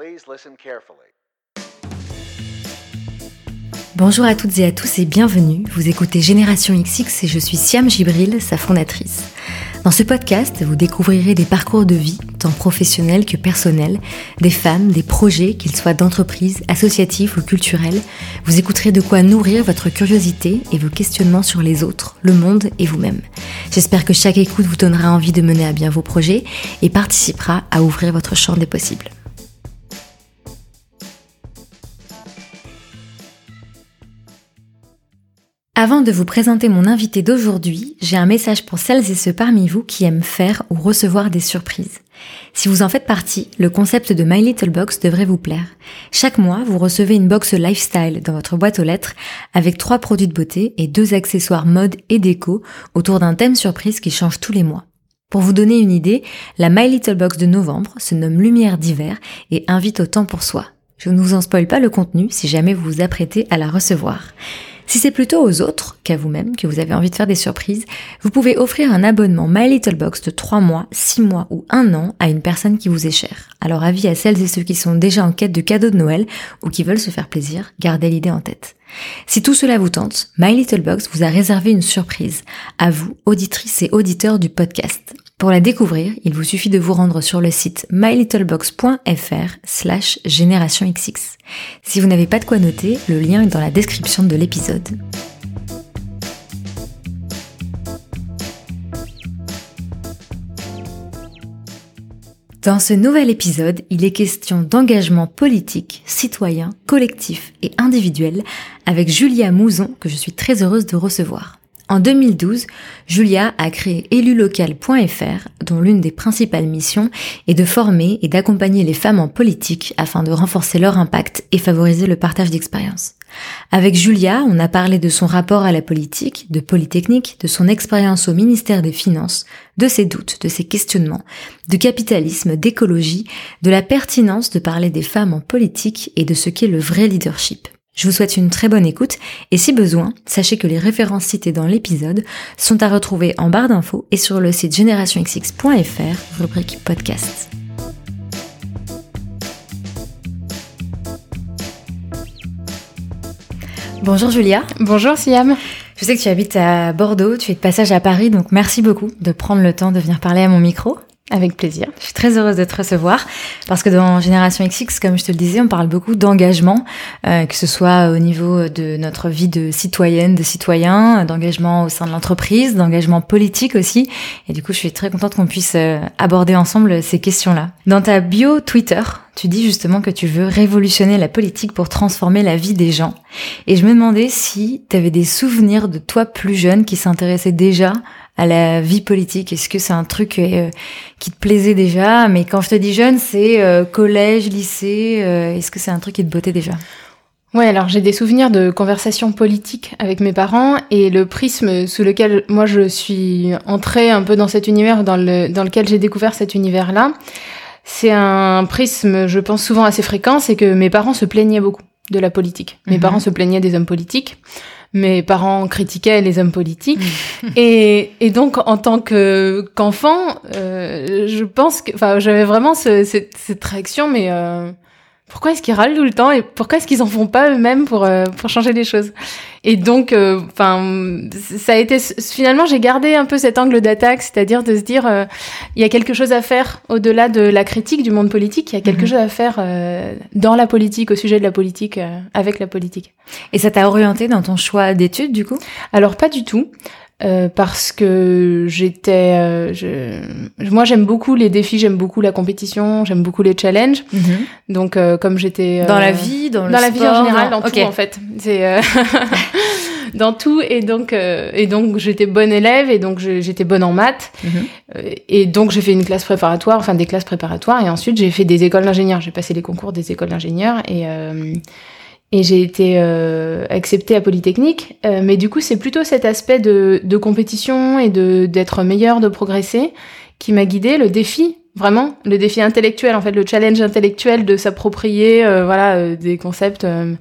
Please listen carefully. Bonjour à toutes et à tous et bienvenue. Vous écoutez Génération XX et je suis Siam Gibril, sa fondatrice. Dans ce podcast, vous découvrirez des parcours de vie, tant professionnels que personnels, des femmes, des projets, qu'ils soient d'entreprise, associatifs ou culturels. Vous écouterez de quoi nourrir votre curiosité et vos questionnements sur les autres, le monde et vous-même. J'espère que chaque écoute vous donnera envie de mener à bien vos projets et participera à ouvrir votre champ des possibles. Avant de vous présenter mon invité d'aujourd'hui, j'ai un message pour celles et ceux parmi vous qui aiment faire ou recevoir des surprises. Si vous en faites partie, le concept de My Little Box devrait vous plaire. Chaque mois, vous recevez une box lifestyle dans votre boîte aux lettres avec trois produits de beauté et deux accessoires mode et déco autour d'un thème surprise qui change tous les mois. Pour vous donner une idée, la My Little Box de novembre se nomme Lumière d'hiver et invite au temps pour soi. Je ne vous en spoil pas le contenu si jamais vous vous apprêtez à la recevoir. Si c'est plutôt aux autres qu'à vous-même que vous avez envie de faire des surprises, vous pouvez offrir un abonnement My Little Box de 3 mois, 6 mois ou 1 an à une personne qui vous est chère. Alors avis à celles et ceux qui sont déjà en quête de cadeaux de Noël ou qui veulent se faire plaisir, gardez l'idée en tête. Si tout cela vous tente, My Little Box vous a réservé une surprise à vous, auditrices et auditeurs du podcast. Pour la découvrir, il vous suffit de vous rendre sur le site mylittlebox.fr slash générationxx. Si vous n'avez pas de quoi noter, le lien est dans la description de l'épisode. Dans ce nouvel épisode, il est question d'engagement politique, citoyen, collectif et individuel avec Julia Mouzon que je suis très heureuse de recevoir. En 2012, Julia a créé élulocal.fr, dont l'une des principales missions est de former et d'accompagner les femmes en politique afin de renforcer leur impact et favoriser le partage d'expériences. Avec Julia, on a parlé de son rapport à la politique, de Polytechnique, de son expérience au ministère des Finances, de ses doutes, de ses questionnements, de capitalisme, d'écologie, de la pertinence de parler des femmes en politique et de ce qu'est le vrai leadership. Je vous souhaite une très bonne écoute et si besoin, sachez que les références citées dans l'épisode sont à retrouver en barre d'infos et sur le site generationxx.fr, rubrique podcast. Bonjour Julia. Bonjour Siam. Je sais que tu habites à Bordeaux, tu es de passage à Paris, donc merci beaucoup de prendre le temps de venir parler à mon micro. Avec plaisir. Je suis très heureuse de te recevoir parce que dans Génération XX, comme je te le disais, on parle beaucoup d'engagement, euh, que ce soit au niveau de notre vie de citoyenne, de citoyen, d'engagement au sein de l'entreprise, d'engagement politique aussi. Et du coup, je suis très contente qu'on puisse euh, aborder ensemble ces questions-là. Dans ta bio Twitter, tu dis justement que tu veux révolutionner la politique pour transformer la vie des gens. Et je me demandais si tu avais des souvenirs de toi plus jeune qui s'intéressait déjà à la vie politique Est-ce que c'est un truc euh, qui te plaisait déjà? Mais quand je te dis jeune, c'est euh, collège, lycée. Euh, est-ce que c'est un truc qui te bottait déjà? Ouais, alors j'ai des souvenirs de conversations politiques avec mes parents et le prisme sous lequel moi je suis entrée un peu dans cet univers, dans, le, dans lequel j'ai découvert cet univers-là, c'est un prisme, je pense, souvent assez fréquent, c'est que mes parents se plaignaient beaucoup de la politique. Mes Mhm. parents se plaignaient des hommes politiques. Mes parents critiquaient les hommes politiques. et, et donc, en tant que qu'enfant, euh, je pense que, enfin, j'avais vraiment ce- cette, cette réaction, mais euh, pourquoi est-ce qu'ils râlent tout le temps et pourquoi est-ce qu'ils en font pas eux-mêmes pour euh, pour changer les choses? Et donc, euh, enfin, ça a été finalement, j'ai gardé un peu cet angle d'attaque, c'est-à-dire de se dire, euh, il y a quelque chose à faire au-delà de la critique du monde politique. Il y a quelque Mhm. chose à faire euh, dans la politique, au sujet de la politique, euh, avec la politique. Et ça t'a orienté dans ton choix d'études du coup? Alors pas du tout. Euh, parce que j'étais, euh, je, moi j'aime beaucoup les défis, j'aime beaucoup la compétition, j'aime beaucoup les challenges. Donc euh, comme j'étais euh, Dans la vie, dans le dans la vie en général, dans- dans Ok. tout en fait. C'est euh, dans tout et donc euh, et donc j'étais bonne élève et donc j'étais bonne en maths Mhm. Euh, et donc j'ai fait une classe préparatoire, enfin des classes préparatoires et ensuite j'ai fait des écoles d'ingénieurs. J'ai passé les concours des écoles d'ingénieurs et euh, et j'ai été euh, acceptée à Polytechnique. Euh, mais du coup c'est plutôt cet aspect de, de compétition et de d'être meilleur, de progresser qui m'a guidée. Le défi vraiment le défi intellectuel en fait le challenge intellectuel de s'approprier euh, voilà euh, des concepts euh,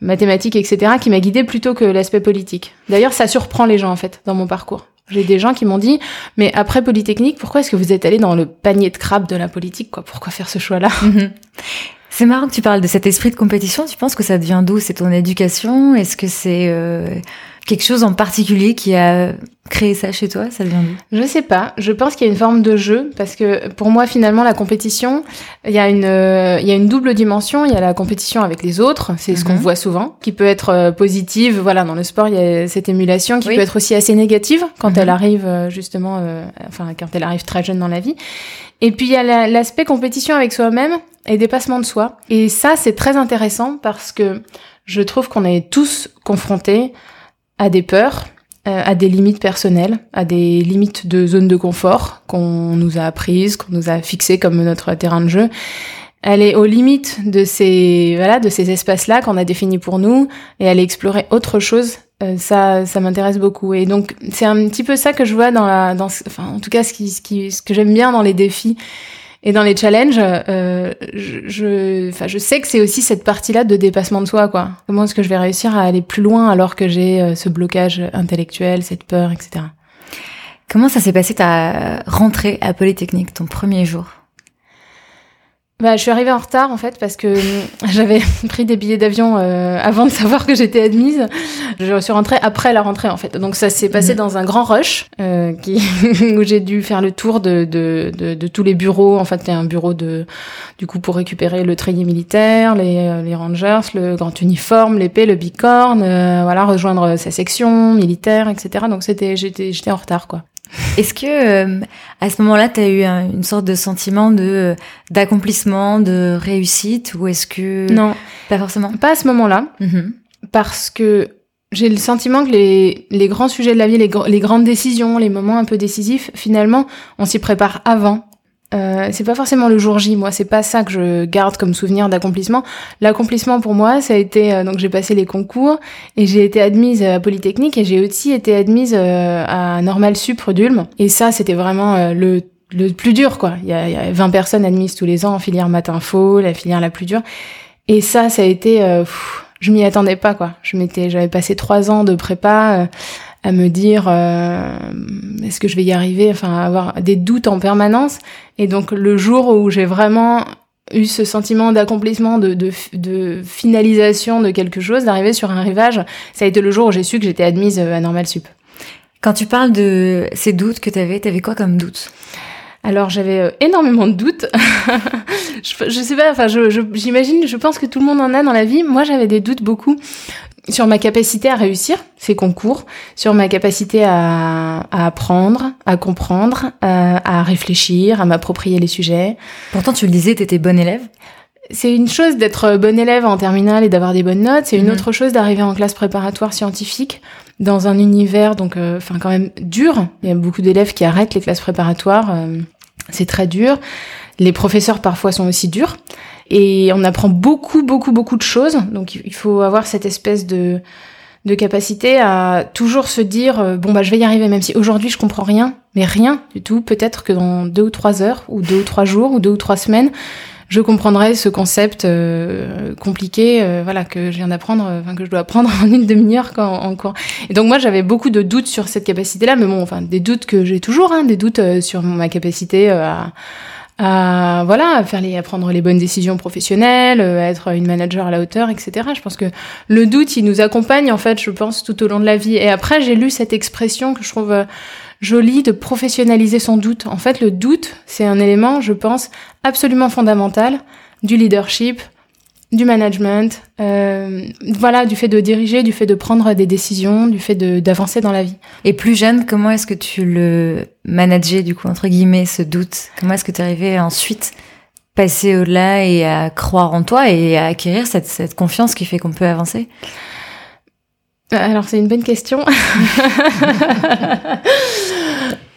mathématiques etc qui m'a guidée plutôt que l'aspect politique d'ailleurs ça surprend les gens en fait dans mon parcours j'ai des gens qui m'ont dit mais après polytechnique pourquoi est-ce que vous êtes allé dans le panier de crabes de la politique quoi? Pourquoi faire ce choix là Mhm. C'est marrant que tu parles de cet esprit de compétition. Tu penses que ça devient d'où C'est ton éducation? Est-ce que c'est euh, quelque chose en particulier qui a créé ça chez toi Ça vient d'où? Je sais pas. Je pense qu'il y a une forme de jeu parce que pour moi finalement la compétition, il y a une euh, il y a une double dimension. Il y a la compétition avec les autres, c'est ce qu'on Mhm. voit souvent, qui peut être euh, positive. Voilà, dans le sport il y a cette émulation qui Oui. peut être aussi assez négative quand Mhm. elle arrive euh, justement, euh, enfin quand elle arrive très jeune dans la vie. Et puis il y a la- l'aspect compétition avec soi-même et dépassement de soi. Et ça c'est très intéressant parce que je trouve qu'on est tous confrontés à des peurs, euh, à des limites personnelles, à des limites de zone de confort qu'on nous a apprises, qu'on nous a fixées comme notre terrain de jeu. Elle est aux limites de ces voilà de ces espaces-là qu'on a définis pour nous et aller explorer autre chose. euh, ça, ça m'intéresse beaucoup. Et donc c'est un petit peu ça que je vois dans la, dans, enfin en tout cas ce qui, ce qui, ce que j'aime bien dans les défis et dans les challenges. Euh, je, je, je sais que c'est aussi cette partie-là de dépassement de soi, quoi. Comment est-ce que je vais réussir à aller plus loin alors que j'ai euh, ce blocage intellectuel, cette peur, etc. Comment ça s'est passé ta rentrée à Polytechnique, ton premier jour? Bah, je suis arrivée en retard en fait parce que euh, j'avais pris des billets d'avion euh, avant de savoir que j'étais admise. Je suis rentrée après la rentrée en fait. Donc ça s'est passé Mhm. dans un grand rush euh, qui, où j'ai dû faire le tour de, de, de, de tous les bureaux. En fait, il y a un bureau de du coup pour récupérer le treillis militaire, les, euh, les rangers, le grand uniforme, l'épée, le bicorne, euh, voilà, rejoindre sa section militaire, etc. Donc c'était j'étais j'étais en retard quoi. Est-ce que euh, à ce moment-là, tu as eu un- une sorte de sentiment de euh, d'accomplissement, de réussite, ou est-ce que Non, pas forcément? Pas à ce moment-là. Mhm. parce que j'ai le sentiment que les, les grands sujets de la vie, les grandes décisions, les moments un peu décisifs, finalement, on s'y prépare avant. Euh, c'est pas forcément le jour J, moi, c'est pas ça que je garde comme souvenir d'accomplissement. L'accomplissement pour moi, ça a été euh, donc j'ai passé les concours et j'ai été admise à Polytechnique et j'ai aussi été admise euh, à Normal Sup Dulme. Et ça, c'était vraiment euh, le le plus dur, quoi. Il y, a, y a 20 personnes admises tous les ans en filière matin faux, la filière la plus dure. Et ça, ça a été, euh, pff, je m'y attendais pas, quoi. Je m'étais, j'avais passé trois ans de prépa euh, à me dire, euh, est-ce que je vais y arriver, enfin, à avoir des doutes en permanence. Et donc, le jour où j'ai vraiment eu ce sentiment d'accomplissement, de, de, de finalisation de quelque chose, d'arriver sur un rivage, ça a été le jour où j'ai su que j'étais admise euh, à Normal Sup. Quand tu parles de ces doutes que tu avais, tu avais quoi comme doute Alors j'avais euh, énormément de doutes. je, je sais pas, enfin je- je- j'imagine, je, pense que tout le monde en a dans la vie. Moi j'avais des doutes beaucoup sur ma capacité à réussir ces concours, sur ma capacité à, à apprendre, à comprendre, à, à réfléchir, à m'approprier les sujets. Pourtant, tu le disais, tu étais bonne élève. C'est une chose d'être bon élève en terminale et d'avoir des bonnes notes, c'est une Mhm. autre chose d'arriver en classe préparatoire scientifique dans un univers donc euh, enfin quand même dur. Il y a beaucoup d'élèves qui arrêtent les classes préparatoires, euh, c'est très dur. Les professeurs parfois sont aussi durs et on apprend beaucoup beaucoup beaucoup de choses. Donc il faut avoir cette espèce de de capacité à toujours se dire euh, bon bah je vais y arriver même si aujourd'hui je comprends rien, mais rien du tout. Peut-être que dans deux ou trois heures ou deux ou trois jours ou deux ou trois semaines je comprendrai ce concept euh, compliqué, euh, voilà, que je viens d'apprendre, euh, enfin que je dois apprendre en une demi-heure en cours. Et donc moi j'avais beaucoup de doutes sur cette capacité-là, mais bon, enfin des doutes que j'ai toujours, hein, des doutes euh, sur ma capacité à, à voilà, à faire les, à prendre les bonnes décisions professionnelles, euh, à être une manager à la hauteur, etc. Je pense que le doute, il nous accompagne en fait, je pense, tout au long de la vie. Et après j'ai lu cette expression que je trouve euh, jolie de professionnaliser son doute. En fait, le doute, c'est un élément, je pense, absolument fondamental du leadership, du management, euh, voilà, du fait de diriger, du fait de prendre des décisions, du fait de- d'avancer dans la vie. Et plus jeune, comment est-ce que tu le manageais, du coup, entre guillemets, ce doute? Comment est-ce que tu arrivais à ensuite passer au-delà et à croire en toi et à acquérir cette, cette confiance qui fait qu'on peut avancer? Euh, Alors, c'est une bonne question.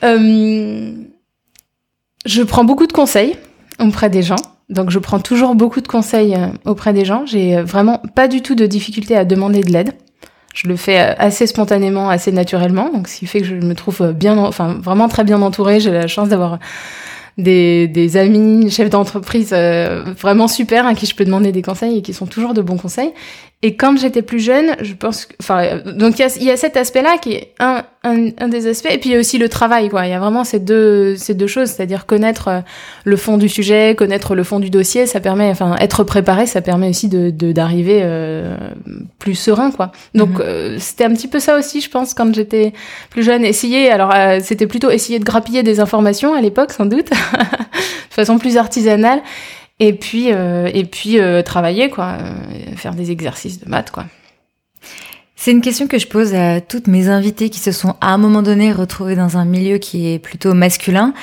Euh, je prends beaucoup de conseils auprès des gens. Donc, je prends toujours beaucoup de conseils euh, auprès des gens. J'ai euh, vraiment pas du tout de difficulté à demander de l'aide. Je le fais euh, assez spontanément, assez naturellement. Donc, ce qui fait que je me trouve bien, en- enfin, vraiment très bien entourée. J'ai la chance d'avoir des, des amis, chefs d'entreprise vraiment super à qui je peux demander des conseils et qui sont toujours de bons conseils. Et quand j'étais plus jeune, je pense que, enfin, donc il y a, y a, cet aspect-là qui est un, un, un, des aspects, et puis il y a aussi le travail, quoi. Il y a vraiment ces deux, ces deux choses, c'est-à-dire connaître euh, le fond du sujet, connaître le fond du dossier, ça permet, enfin, être préparé, ça permet aussi de d'arriver euh, plus serein, quoi. Donc mhm. euh, c'était un petit peu ça aussi, je pense, quand j'étais plus jeune. Essayer, alors euh, c'était plutôt essayer de grappiller des informations à l'époque, sans doute, de façon plus artisanale et puis euh, et puis euh, travailler quoi, euh, faire des exercices de maths quoi. C'est une question que je pose à toutes mes invitées qui se sont à un moment donné retrouvées dans un milieu qui est plutôt masculin.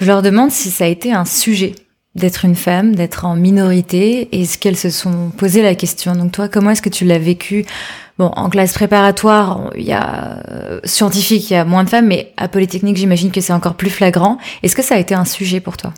Je leur demande si ça a été un sujet d'être une femme, d'être en minorité, et ce qu'elles se sont posé la question. Donc toi, comment est-ce que tu l'as vécu? Bon, en classe préparatoire, il y a scientifique, il y a moins de femmes, mais à Polytechnique, j'imagine que c'est encore plus flagrant. Est-ce que ça a été un sujet pour toi?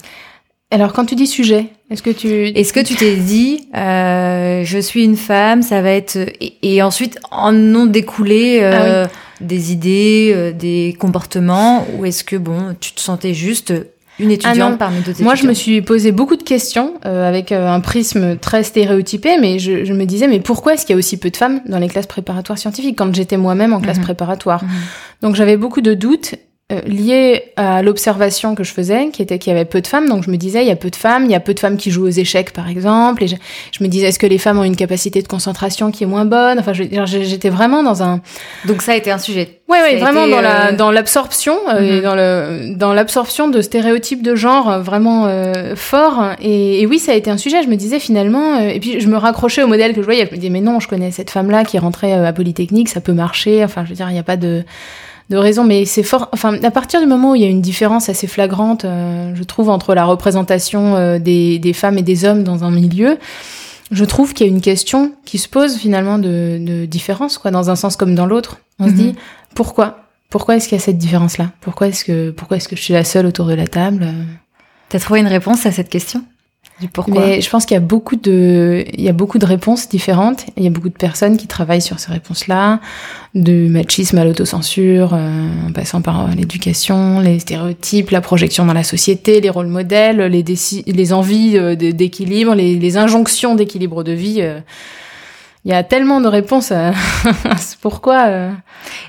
Alors, quand tu dis sujet, est-ce que tu est-ce que tu t'es dit euh, je suis une femme, ça va être et, ensuite en ont découlé euh, ah des idées, euh, des comportements ou est-ce que bon tu te sentais juste une ah étudiante parmi d'autres étudiants Moi, je me suis posé beaucoup de questions euh, avec euh, un prisme très stéréotypé, mais je, je me disais mais pourquoi est-ce qu'il y a aussi peu de femmes dans les classes préparatoires scientifiques quand j'étais moi-même en classe mhm. préparatoire? Mhm. Donc j'avais beaucoup de doutes euh, lié à l'observation que je faisais, qui était qu'il y avait peu de femmes. Donc je me disais, il y a peu de femmes, il y a peu de femmes qui jouent aux échecs, par exemple. Et je, je me disais, est-ce que les femmes ont une capacité de concentration qui est moins bonne? Enfin, j'étais vraiment dans un. Donc ça a été un sujet. Oui, oui, vraiment dans la euh, dans l'absorption, euh, mm-hmm. dans le dans l'absorption de stéréotypes de genre vraiment forts. Et, et, oui, ça a été un sujet. Je me disais finalement, et puis je me raccrochais au modèle que je voyais. Je me disais, mais non, je connais cette femme-là qui rentrait à Polytechnique, ça peut marcher. Enfin, je veux dire, il n'y a pas de de raison, mais c'est fort. Enfin, à partir du moment où il y a une différence assez flagrante, euh, je trouve, entre la représentation euh, des, des, femmes et des hommes dans un milieu, je trouve qu'il y a une question qui se pose finalement de, de différence, quoi, dans un sens comme dans l'autre. On se mhm. dit pourquoi? Pourquoi est-ce qu'il y a cette différence-là? Pourquoi est-ce que pourquoi est-ce que je suis la seule autour de la table? T'as trouvé une réponse à cette question? Mais je pense qu'il y a beaucoup de, il y a beaucoup de réponses différentes. Il y a beaucoup de personnes qui travaillent sur ces réponses-là, de machisme à l'autocensure, euh, en passant par l'éducation, les stéréotypes, la projection dans la société, les rôles modèles, les, envies euh, d'équilibre, les, les, injonctions d'équilibre de vie. Euh. Il y a tellement de réponses à, pourquoi.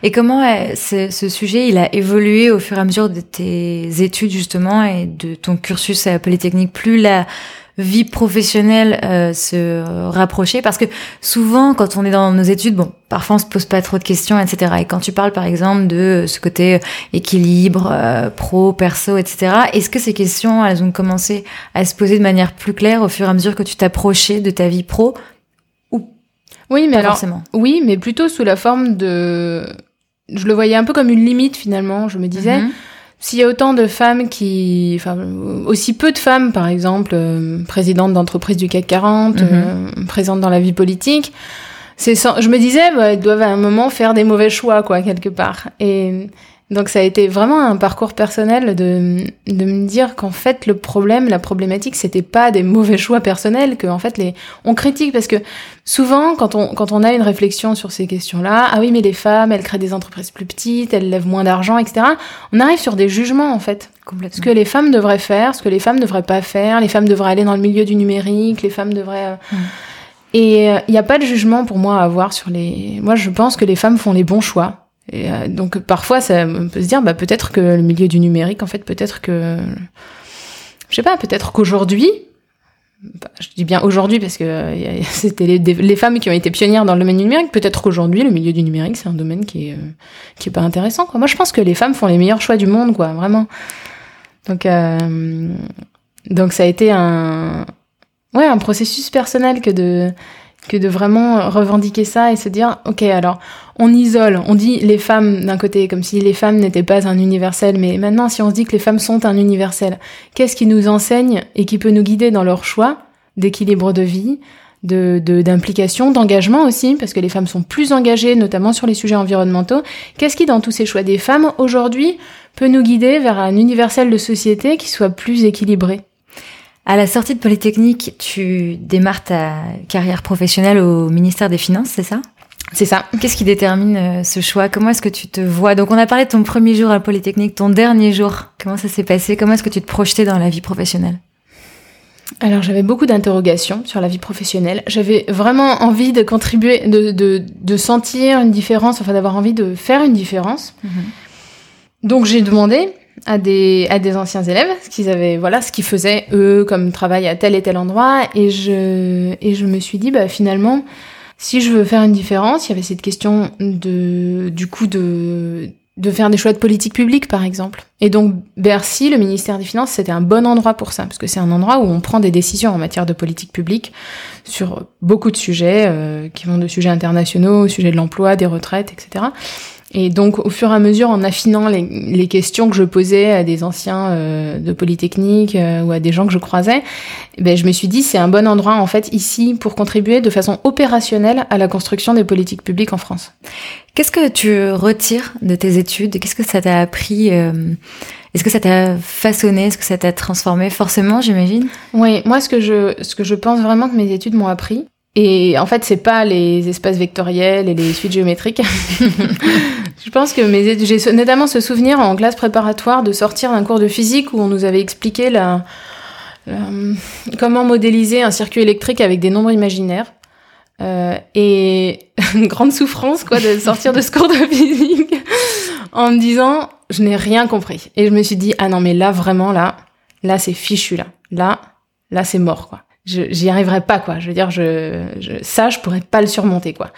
Et comment ce, ce, sujet il a évolué au fur et à mesure de tes études justement et de ton cursus à Polytechnique? Plus la vie professionnelle euh, se rapprocher parce que souvent quand on est dans nos études bon parfois on se pose pas trop de questions etc et quand tu parles par exemple de ce côté équilibre euh, pro perso etc est-ce que ces questions elles ont commencé à se poser de manière plus claire au fur et à mesure que tu t'approchais de ta vie pro? Oui mais alors forcément. oui mais plutôt sous la forme de je le voyais un peu comme une limite finalement je me disais mm-hmm. S'il y a autant de femmes qui, enfin, aussi peu de femmes, par exemple, euh, présidentes d'entreprises du CAC 40, mhm. euh, présentes dans la vie politique, c'est, je me disais, bah, elles doivent à un moment faire des mauvais choix, quoi, quelque part. Et donc ça a été vraiment un parcours personnel de, de me dire qu'en fait le problème, la problématique, c'était pas des mauvais choix personnels, que en fait les on critique parce que souvent quand on quand on a une réflexion sur ces questions-là, ah oui mais les femmes elles créent des entreprises plus petites, elles lèvent moins d'argent, etc. On arrive sur des jugements en fait. Ce que les femmes devraient faire, ce que les femmes ne devraient pas faire, les femmes devraient aller dans le milieu du numérique, les femmes devraient euh, mm. Et il euh, n'y a pas de jugement pour moi à avoir sur les. Moi, je pense que les femmes font les bons choix et euh, donc parfois, ça on peut se dire, bah, peut-être que le milieu du numérique, en fait, peut-être que, je sais pas, peut-être qu'aujourd'hui, bah, je dis bien aujourd'hui parce que euh, c'était les, femmes qui ont été pionnières dans le domaine numérique. Peut-être qu'aujourd'hui, le milieu du numérique, c'est un domaine qui est, euh, qui est pas intéressant. Quoi. Moi, je pense que les femmes font les meilleurs choix du monde, quoi, vraiment. Donc, donc ça a été un, ouais, un processus personnel que de que de vraiment revendiquer ça et se dire, ok, alors on isole, on dit les femmes d'un côté, comme si les femmes n'étaient pas un universel, mais maintenant si on se dit que les femmes sont un universel, qu'est-ce qui nous enseigne et qui peut nous guider dans leur choix d'équilibre de vie, de d'implication, d'engagement aussi, parce que les femmes sont plus engagées, notamment sur les sujets environnementaux. Qu'est-ce qui, dans tous ces choix des femmes, aujourd'hui, peut nous guider vers un universel de société qui soit plus équilibré? À la sortie de Polytechnique, tu démarres ta carrière professionnelle au ministère des Finances, c'est ça? C'est ça. Qu'est-ce qui détermine euh, ce choix? Comment est-ce que tu te vois? Donc on a parlé de ton premier jour à Polytechnique, ton dernier jour. Comment ça s'est passé? Comment est-ce que tu te projetais dans la vie professionnelle? Alors j'avais beaucoup d'interrogations sur la vie professionnelle. J'avais vraiment envie de contribuer, de, de, de sentir une différence, enfin d'avoir envie de faire une différence. Mhm. Donc j'ai demandé à des, à des anciens élèves ce qu'ils avaient, voilà, ce qu'ils faisaient eux comme travail à tel et tel endroit. Et je, et je me suis dit, bah finalement, si je veux faire une différence, il y avait cette question de, du coup de, de faire des choix de politique publique, par exemple. Et donc, Bercy, le ministère des Finances, c'était un bon endroit pour ça, parce que c'est un endroit où on prend des décisions en matière de politique publique sur beaucoup de sujets, euh, qui vont de sujets internationaux, au sujet de l'emploi, des retraites, etc. Et donc, au fur et à mesure, en affinant les, les questions que je posais à des anciens euh, de Polytechnique euh, ou à des gens que je croisais, ben, je me suis dit, c'est un bon endroit, en fait, ici, pour contribuer de façon opérationnelle à la construction des politiques publiques en France. Qu'est-ce que tu retires de tes études? Qu'est-ce que ça t'a appris euh, Est-ce que ça t'a façonné? Est-ce que ça t'a transformé? Forcément, j'imagine. Oui, moi, ce que je, ce que je pense vraiment que mes études m'ont appris, et en fait, c'est pas les espaces vectoriels et les suites géométriques. je pense que mes j'ai notamment ce souvenir en classe préparatoire de sortir d'un cours de physique où on nous avait expliqué la, comment modéliser un circuit électrique avec des nombres imaginaires. Euh, et une grande souffrance quoi de sortir de ce cours de physique en me disant je n'ai rien compris et je me suis dit ah non mais là vraiment là là c'est fichu là là là c'est mort quoi j'y arriverai pas quoi je veux dire je, je ça je pourrais pas le surmonter quoi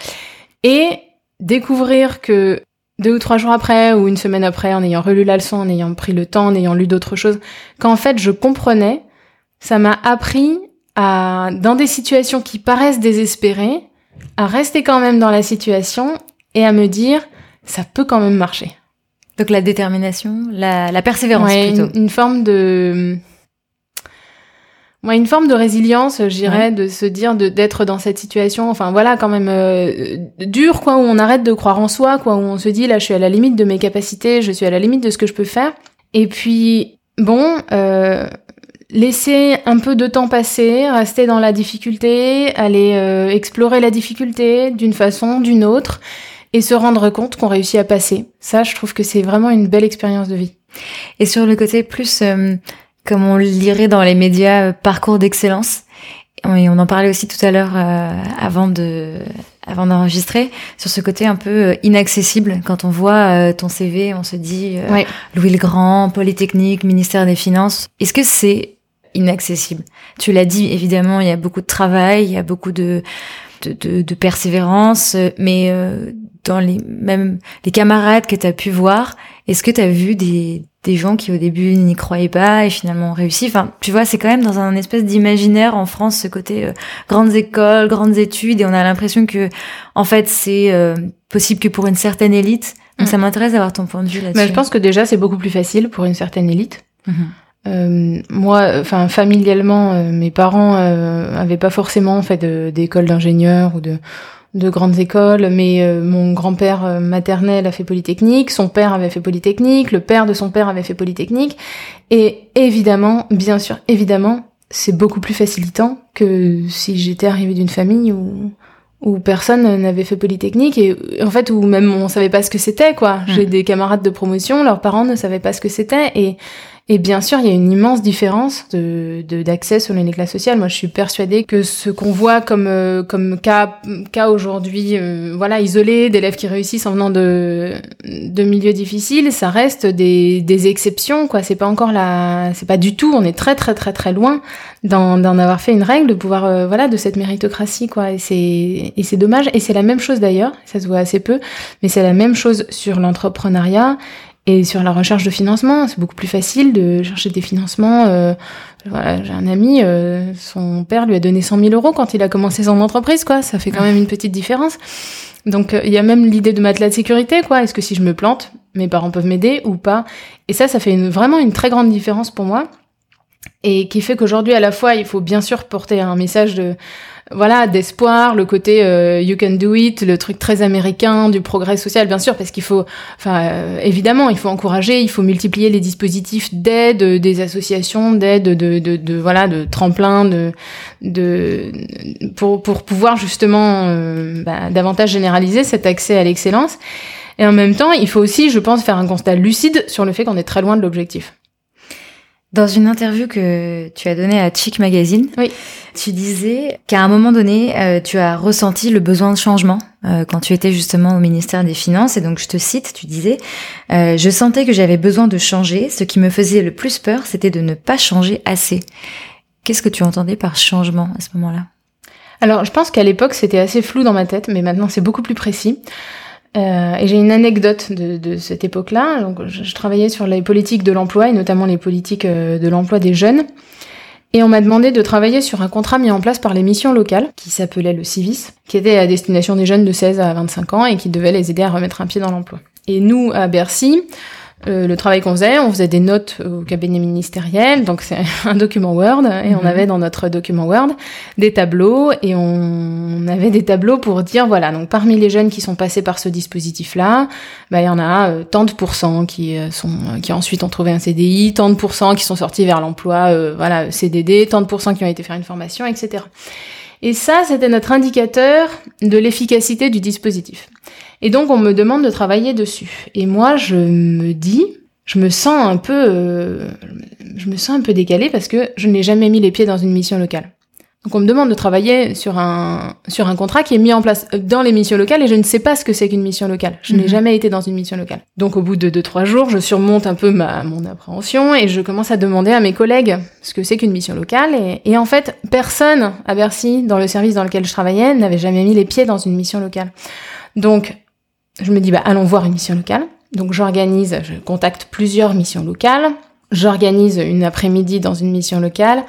et découvrir que deux ou trois jours après ou une semaine après en ayant relu la leçon en ayant pris le temps en ayant lu d'autres choses qu'en fait je comprenais ça m'a appris à, dans des situations qui paraissent désespérées, à rester quand même dans la situation et à me dire, ça peut quand même marcher. Donc la détermination, la, la persévérance plutôt. Une, une, forme de, ouais, une forme de résilience, je dirais, de se dire de d'être dans cette situation, enfin voilà, quand même euh, dur, quoi, où on arrête de croire en soi, quoi, où on se dit là, je suis à la limite de mes capacités, je suis à la limite de ce que je peux faire. Et puis bon, euh, laisser un peu de temps passer, rester dans la difficulté, aller euh, explorer la difficulté d'une façon, d'une autre, et se rendre compte qu'on réussit à passer. Ça, je trouve que c'est vraiment une belle expérience de vie. Et sur le côté plus, euh, comme on lirait dans les médias, euh, parcours d'excellence, et on en parlait aussi tout à l'heure avant de avant d'enregistrer sur ce côté un peu inaccessible. Quand on voit ton CV on se dit Louis le Grand Polytechnique ministère des Finances. Est-ce que c'est inaccessible? Tu l'as dit, évidemment, il y a beaucoup de travail, il y a beaucoup de, de, de, persévérance, mais euh, dans les même les camarades que tu as pu voir, est-ce que tu as vu des, des gens qui au début n'y croyaient pas et finalement ont réussi? Enfin, tu vois, c'est quand même dans un espèce d'imaginaire en France ce côté euh, grandes écoles, grandes études et on a l'impression que en fait c'est euh, possible que pour une certaine élite. Donc mm. ça m'intéresse d'avoir ton point de vue là-dessus. Mais je pense que déjà c'est beaucoup plus facile pour une certaine élite. Mm-hmm. Euh, moi, enfin familialement, euh, mes parents euh, avaient pas forcément fait d'école d'ingénieur ou de, de grandes écoles, mais euh, mon grand-père maternel a fait Polytechnique, son père avait fait Polytechnique, le père de son père avait fait Polytechnique, et évidemment, bien sûr, évidemment, c'est beaucoup plus facilitant que si j'étais arrivée d'une famille où où personne n'avait fait Polytechnique et en fait où même on savait pas ce que c'était quoi. J'ai mmh. des camarades de promotion, leurs parents ne savaient pas ce que c'était et et bien sûr, il y a une immense différence de d'accès sur les classes sociales. Moi, je suis persuadée que ce qu'on voit comme euh, comme cas cas aujourd'hui, euh, voilà, isolé d'élèves qui réussissent en venant de de milieux difficiles, ça reste des des exceptions, quoi. C'est pas encore la, c'est pas du tout. On est très très très très loin d'en d'en avoir fait une règle, de pouvoir euh, voilà de cette méritocratie, quoi. Et c'est et c'est dommage. Et c'est la même chose d'ailleurs. Ça se voit assez peu, mais c'est la même chose sur l'entrepreneuriat et sur la recherche de financement, c'est beaucoup plus facile de chercher des financements. Euh, voilà, j'ai un ami, euh, son père lui a donné 100 000 euros quand il a commencé son entreprise, quoi. Ça fait quand même une petite différence. Donc euh, il y a même l'idée de matelas de sécurité, quoi. Est-ce que si je me plante, mes parents peuvent m'aider ou pas? Et ça, ça fait vraiment une très grande différence pour moi. Et qui fait qu'aujourd'hui, à la fois, il faut bien sûr porter un message de voilà d'espoir, le côté euh, you can do it, le truc très américain du progrès social, bien sûr, parce qu'il faut, enfin euh, évidemment, il faut encourager, il faut multiplier les dispositifs d'aide, euh, des associations d'aide, de, de, de, voilà, de tremplin, de, de pour pour pouvoir justement bah, davantage généraliser cet accès à l'excellence. Et en même temps, il faut aussi, je pense, faire un constat lucide sur le fait qu'on est très loin de l'objectif. Dans une interview que tu as donnée à Chic Magazine, Oui. tu disais qu'à un moment donné, euh, tu as ressenti le besoin de changement euh, quand tu étais justement au ministère des Finances. Et donc, je te cite, tu disais, euh, je sentais que j'avais besoin de changer. Ce qui me faisait le plus peur, c'était de ne pas changer assez. Qu'est-ce que tu entendais par changement à ce moment-là? Alors, je pense qu'à l'époque, c'était assez flou dans ma tête, mais maintenant, c'est beaucoup plus précis. Euh, et j'ai une anecdote de, de cette époque-là. Donc, je, je, travaillais sur les politiques de l'emploi et notamment les politiques euh, de l'emploi des jeunes. Et on m'a demandé de travailler sur un contrat mis en place par les missions locales, qui s'appelait le CIVIS, qui était à destination des jeunes de 16 à 25 ans et qui devait les aider à remettre un pied dans l'emploi. Et nous, à Bercy, euh, le travail qu'on faisait, on faisait des notes au cabinet ministériel, donc c'est un document Word, et on avait dans notre document Word des tableaux, et on avait des tableaux pour dire, voilà, donc parmi les jeunes qui sont passés par ce dispositif-là, bah, il y en a euh, tant de pourcents qui euh, sont, qui ensuite ont trouvé un CDI, tant de pourcents qui sont sortis vers l'emploi, euh, voilà, CDD, tant de pourcents qui ont été faire une formation, etc. Et ça, c'était notre indicateur de l'efficacité du dispositif. Et donc on me demande de travailler dessus. Et moi je me dis, je me sens un peu, euh, je me sens un peu décalée parce que je n'ai jamais mis les pieds dans une mission locale. Donc on me demande de travailler sur un sur un contrat qui est mis en place dans les missions locales et je ne sais pas ce que c'est qu'une mission locale. Je n'ai Mhm. jamais été dans une mission locale. Donc au bout de deux trois jours, je surmonte un peu ma mon appréhension et je commence à demander à mes collègues ce que c'est qu'une mission locale et, et en fait personne à Bercy dans le service dans lequel je travaillais n'avait jamais mis les pieds dans une mission locale. Donc je me dis bah allons voir une mission locale. Donc j'organise, je contacte plusieurs missions locales. J'organise une après-midi dans une mission locale.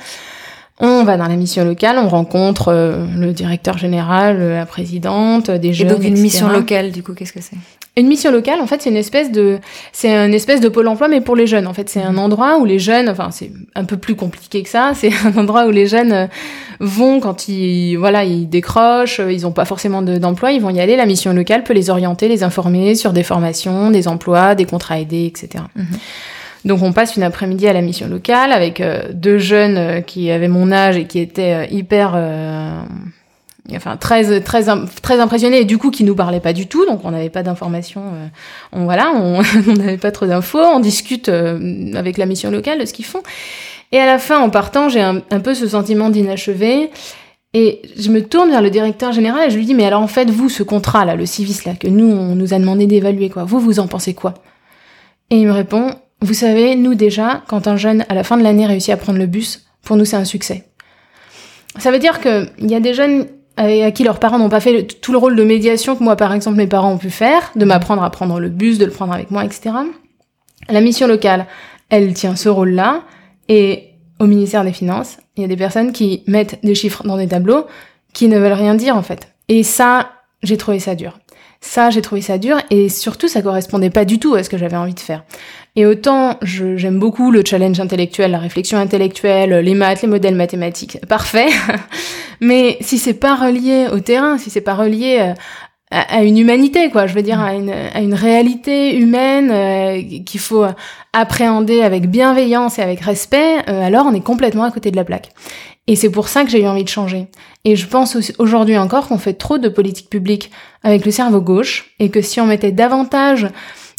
On va dans la mission locale, on rencontre euh, le directeur général, la présidente, des Et jeunes. donc une etc. mission locale, du coup, qu'est-ce que c'est? Une mission locale, en fait, c'est une espèce de, c'est une espèce de pôle emploi, mais pour les jeunes. En fait, c'est un endroit où les jeunes, enfin, c'est un peu plus compliqué que ça. C'est un endroit où les jeunes euh, vont quand ils, voilà, ils décrochent, euh, ils ont pas forcément de- d'emploi, ils vont y aller. La mission locale peut les orienter, les informer sur des formations, des emplois, des contrats aidés, etc. Mhm. Donc on passe une après-midi à la mission locale avec euh, deux jeunes euh, qui avaient mon âge et qui étaient euh, hyper, euh, enfin très très très impressionnés et du coup qui nous parlaient pas du tout, donc on n'avait pas d'informations. euh, on voilà, on n'avait pas trop d'infos. On discute euh, avec la mission locale de ce qu'ils font. Et à la fin, en partant, j'ai un, peu ce sentiment d'inachevé. Et je me tourne vers le directeur général et je lui dis mais alors en fait vous ce contrat là, le civis là que nous on nous a demandé d'évaluer quoi, vous vous en pensez quoi? Et il me répond vous savez, nous déjà, quand un jeune à la fin de l'année réussit à prendre le bus, pour nous c'est un succès. Ça veut dire que il y a des jeunes à à qui leurs parents n'ont pas fait tout le rôle de médiation que moi par exemple mes parents ont pu faire, de m'apprendre à prendre le bus, de le prendre avec moi, etc. La mission locale, elle tient ce rôle-là, et au ministère des Finances, il y a des personnes qui mettent des chiffres dans des tableaux qui ne veulent rien dire en fait. Et ça, j'ai trouvé ça dur. Ça, j'ai trouvé ça dur et surtout, ça correspondait pas du tout à ce que j'avais envie de faire. Et autant j'aime beaucoup le challenge intellectuel, la réflexion intellectuelle, les maths, les modèles mathématiques, parfait. Mais si c'est pas relié au terrain, si c'est pas relié euh, à, une humanité, quoi, je veux dire à une, à une réalité humaine euh, qu'il faut appréhender avec bienveillance et avec respect, euh, alors on est complètement à côté de la plaque. Et c'est pour ça que j'ai eu envie de changer. Et je pense aujourd'hui encore qu'on fait trop de politique publique avec le cerveau gauche et que si on mettait davantage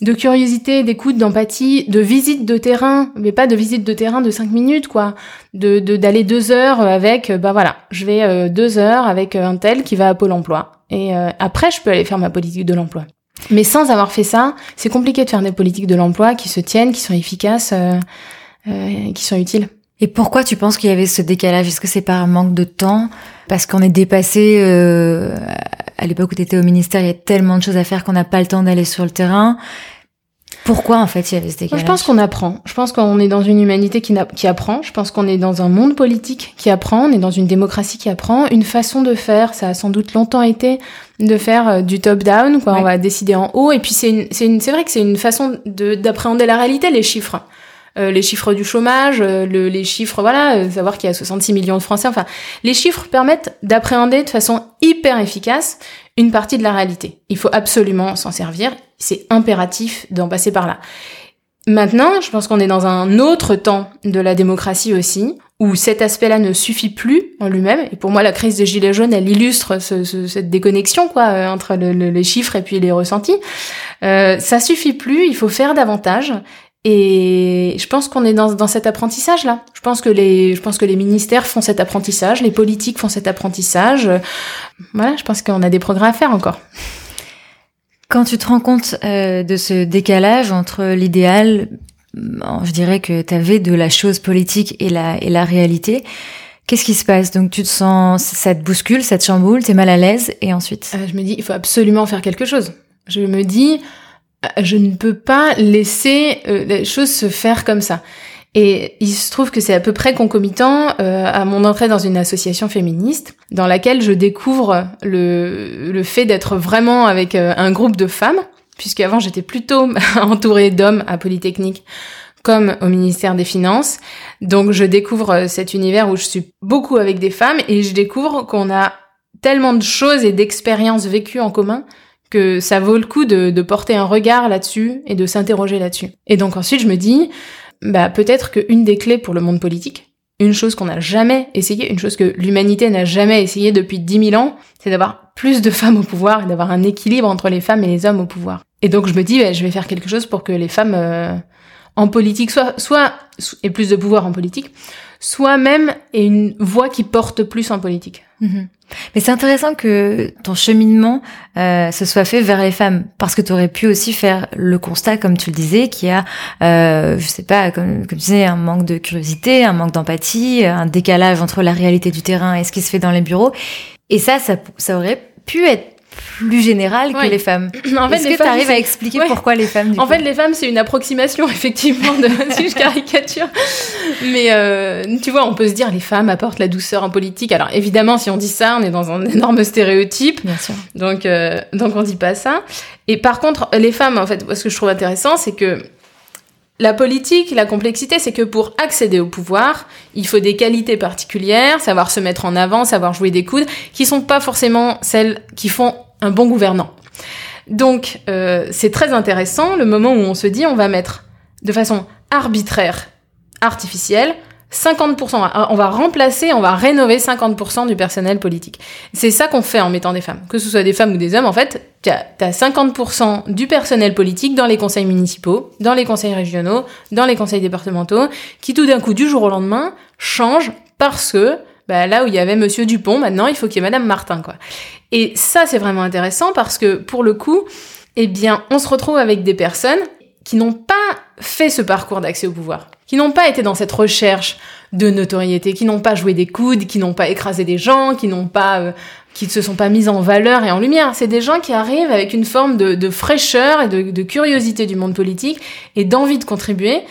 de curiosité, d'écoute, d'empathie, de visite de terrain, mais pas de visite de terrain de cinq minutes, quoi. De d'aller deux heures avec, euh, bah voilà, je vais euh, deux heures avec euh, un tel qui va à Pôle Emploi. Et après, je peux aller faire ma politique de l'emploi. Mais sans avoir fait ça, c'est compliqué de faire des politiques de l'emploi qui se tiennent, qui sont efficaces, euh, qui sont utiles. Et pourquoi tu penses qu'il y avait ce décalage? Est-ce que c'est par manque de temps? Parce qu'on est dépassé euh, à l'époque où tu étais au ministère, il y a tellement de choses à faire qu'on n'a pas le temps d'aller sur le terrain. Pourquoi en fait il y avait ce Moi, décalage je pense qu'on apprend. Je pense qu'on est dans une humanité qui, apprend. Je pense qu'on est dans un monde politique qui apprend. On est dans une démocratie qui apprend. Une façon de faire, ça a sans doute longtemps été de faire euh, du top-down. Quoi, Ouais. on va décider en haut. Et puis c'est vrai que c'est une façon de d'appréhender la réalité, les chiffres. Euh, les chiffres du chômage, euh, le- les chiffres, voilà, euh, savoir qu'il y a 66 millions de Français. Enfin, les chiffres permettent d'appréhender de façon hyper efficace une partie de la réalité. Il faut absolument s'en servir. C'est impératif d'en passer par là. Maintenant, je pense qu'on est dans un autre temps de la démocratie aussi, où cet aspect-là ne suffit plus en lui-même. Et pour moi, la crise des Gilets jaunes, elle illustre ce- ce- cette déconnexion, quoi, entre le- le- les chiffres et puis les ressentis. Euh, ça suffit plus, il faut faire davantage. Et je pense qu'on est dans, dans cet apprentissage-là. Je pense que les, je pense que les ministères font cet apprentissage, les politiques font cet apprentissage. Voilà, je pense qu'on a des progrès à faire encore. Quand tu te rends compte euh, de ce décalage entre l'idéal, je dirais que tu avais de la chose politique et la, et la réalité, qu'est-ce qui se passe? Donc tu te sens, ça te bouscule, ça te chamboule, t'es mal à l'aise, et ensuite? Euh, Je me dis, il faut absolument faire quelque chose. Je me dis, je ne peux pas laisser euh, les choses se faire comme ça. Et il se trouve que c'est à peu près concomitant euh, à mon entrée dans une association féministe, dans laquelle je découvre le, le fait d'être vraiment avec un groupe de femmes, puisqu'avant j'étais plutôt entourée d'hommes à Polytechnique comme au ministère des Finances. Donc je découvre cet univers où je suis beaucoup avec des femmes et je découvre qu'on a tellement de choses et d'expériences vécues en commun que ça vaut le coup de, de porter un regard là-dessus et de s'interroger là-dessus. Et donc ensuite, je me dis, bah peut-être qu'une des clés pour le monde politique, une chose qu'on n'a jamais essayé, une chose que l'humanité n'a jamais essayé depuis 10 000 ans, c'est d'avoir plus de femmes au pouvoir et d'avoir un équilibre entre les femmes et les hommes au pouvoir. Et donc je me dis, bah, je vais faire quelque chose pour que les femmes euh, en politique soient, soit aient plus de pouvoir en politique, soit même aient une voix qui porte plus en politique. Mhm. Mais c'est intéressant que ton cheminement euh, se soit fait vers les femmes, parce que tu aurais pu aussi faire le constat, comme tu le disais, qu'il y a, euh, je sais pas, comme, comme tu disais, un manque de curiosité, un manque d'empathie, un décalage entre la réalité du terrain et ce qui se fait dans les bureaux. Et ça, ça, ça aurait pu être plus général que les femmes. En fait, Est-ce que tu arrives à expliquer pourquoi les femmes En fait, les femmes, c'est une approximation, effectivement, de si je caricature. Mais euh, tu vois, on peut se dire les femmes apportent la douceur en politique. Alors évidemment, si on dit ça, on est dans un énorme stéréotype. Bien sûr. Donc, euh, donc on dit pas ça. Et par contre, les femmes, en fait, ce que je trouve intéressant, c'est que la politique, la complexité, c'est que pour accéder au pouvoir, il faut des qualités particulières, savoir se mettre en avant, savoir jouer des coudes, qui sont pas forcément celles qui font un bon gouvernant. Donc, euh, c'est très intéressant le moment où on se dit on va mettre de façon arbitraire, artificielle, 50%, on va remplacer, on va rénover 50% du personnel politique. C'est ça qu'on fait en mettant des femmes. Que ce soit des femmes ou des hommes, en fait, tu as, 50% du personnel politique dans les conseils municipaux, dans les conseils régionaux, dans les conseils départementaux, qui tout d'un coup, du jour au lendemain, changent parce que bah, là où il y avait Monsieur Dupont, maintenant il faut qu'il y ait Madame Martin, quoi. Et ça, c'est vraiment intéressant parce que pour le coup, eh bien, on se retrouve avec des personnes qui n'ont pas fait ce parcours d'accès au pouvoir, qui n'ont pas été dans cette recherche de notoriété, qui n'ont pas joué des coudes, qui n'ont pas écrasé des gens, qui n'ont pas, euh, qui ne se sont pas mis en valeur et en lumière. C'est des gens qui arrivent avec une forme de, fraîcheur et de, de curiosité du monde politique et d'envie de contribuer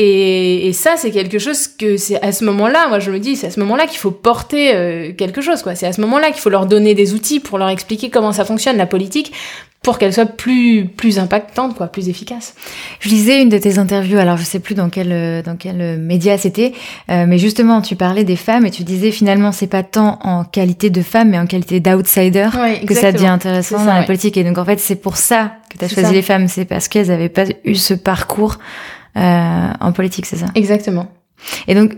et, et, ça, c'est quelque chose que c'est à ce moment-là, moi je me dis, c'est à ce moment-là qu'il faut porter euh, quelque chose, quoi. C'est à ce moment-là qu'il faut leur donner des outils pour leur expliquer comment ça fonctionne la politique, pour qu'elle soit plus plus impactante, quoi, plus efficace. Je lisais une de tes interviews, alors je sais plus dans quel dans quel média c'était, euh, mais justement tu parlais des femmes et tu disais finalement c'est pas tant en qualité de femme, mais en qualité d'outsider que ça devient intéressant dans la politique. Et donc en fait c'est pour ça que tu as choisi les femmes, c'est parce qu'elles avaient pas eu ce parcours euh, en politique, c'est ça? Exactement. Et donc,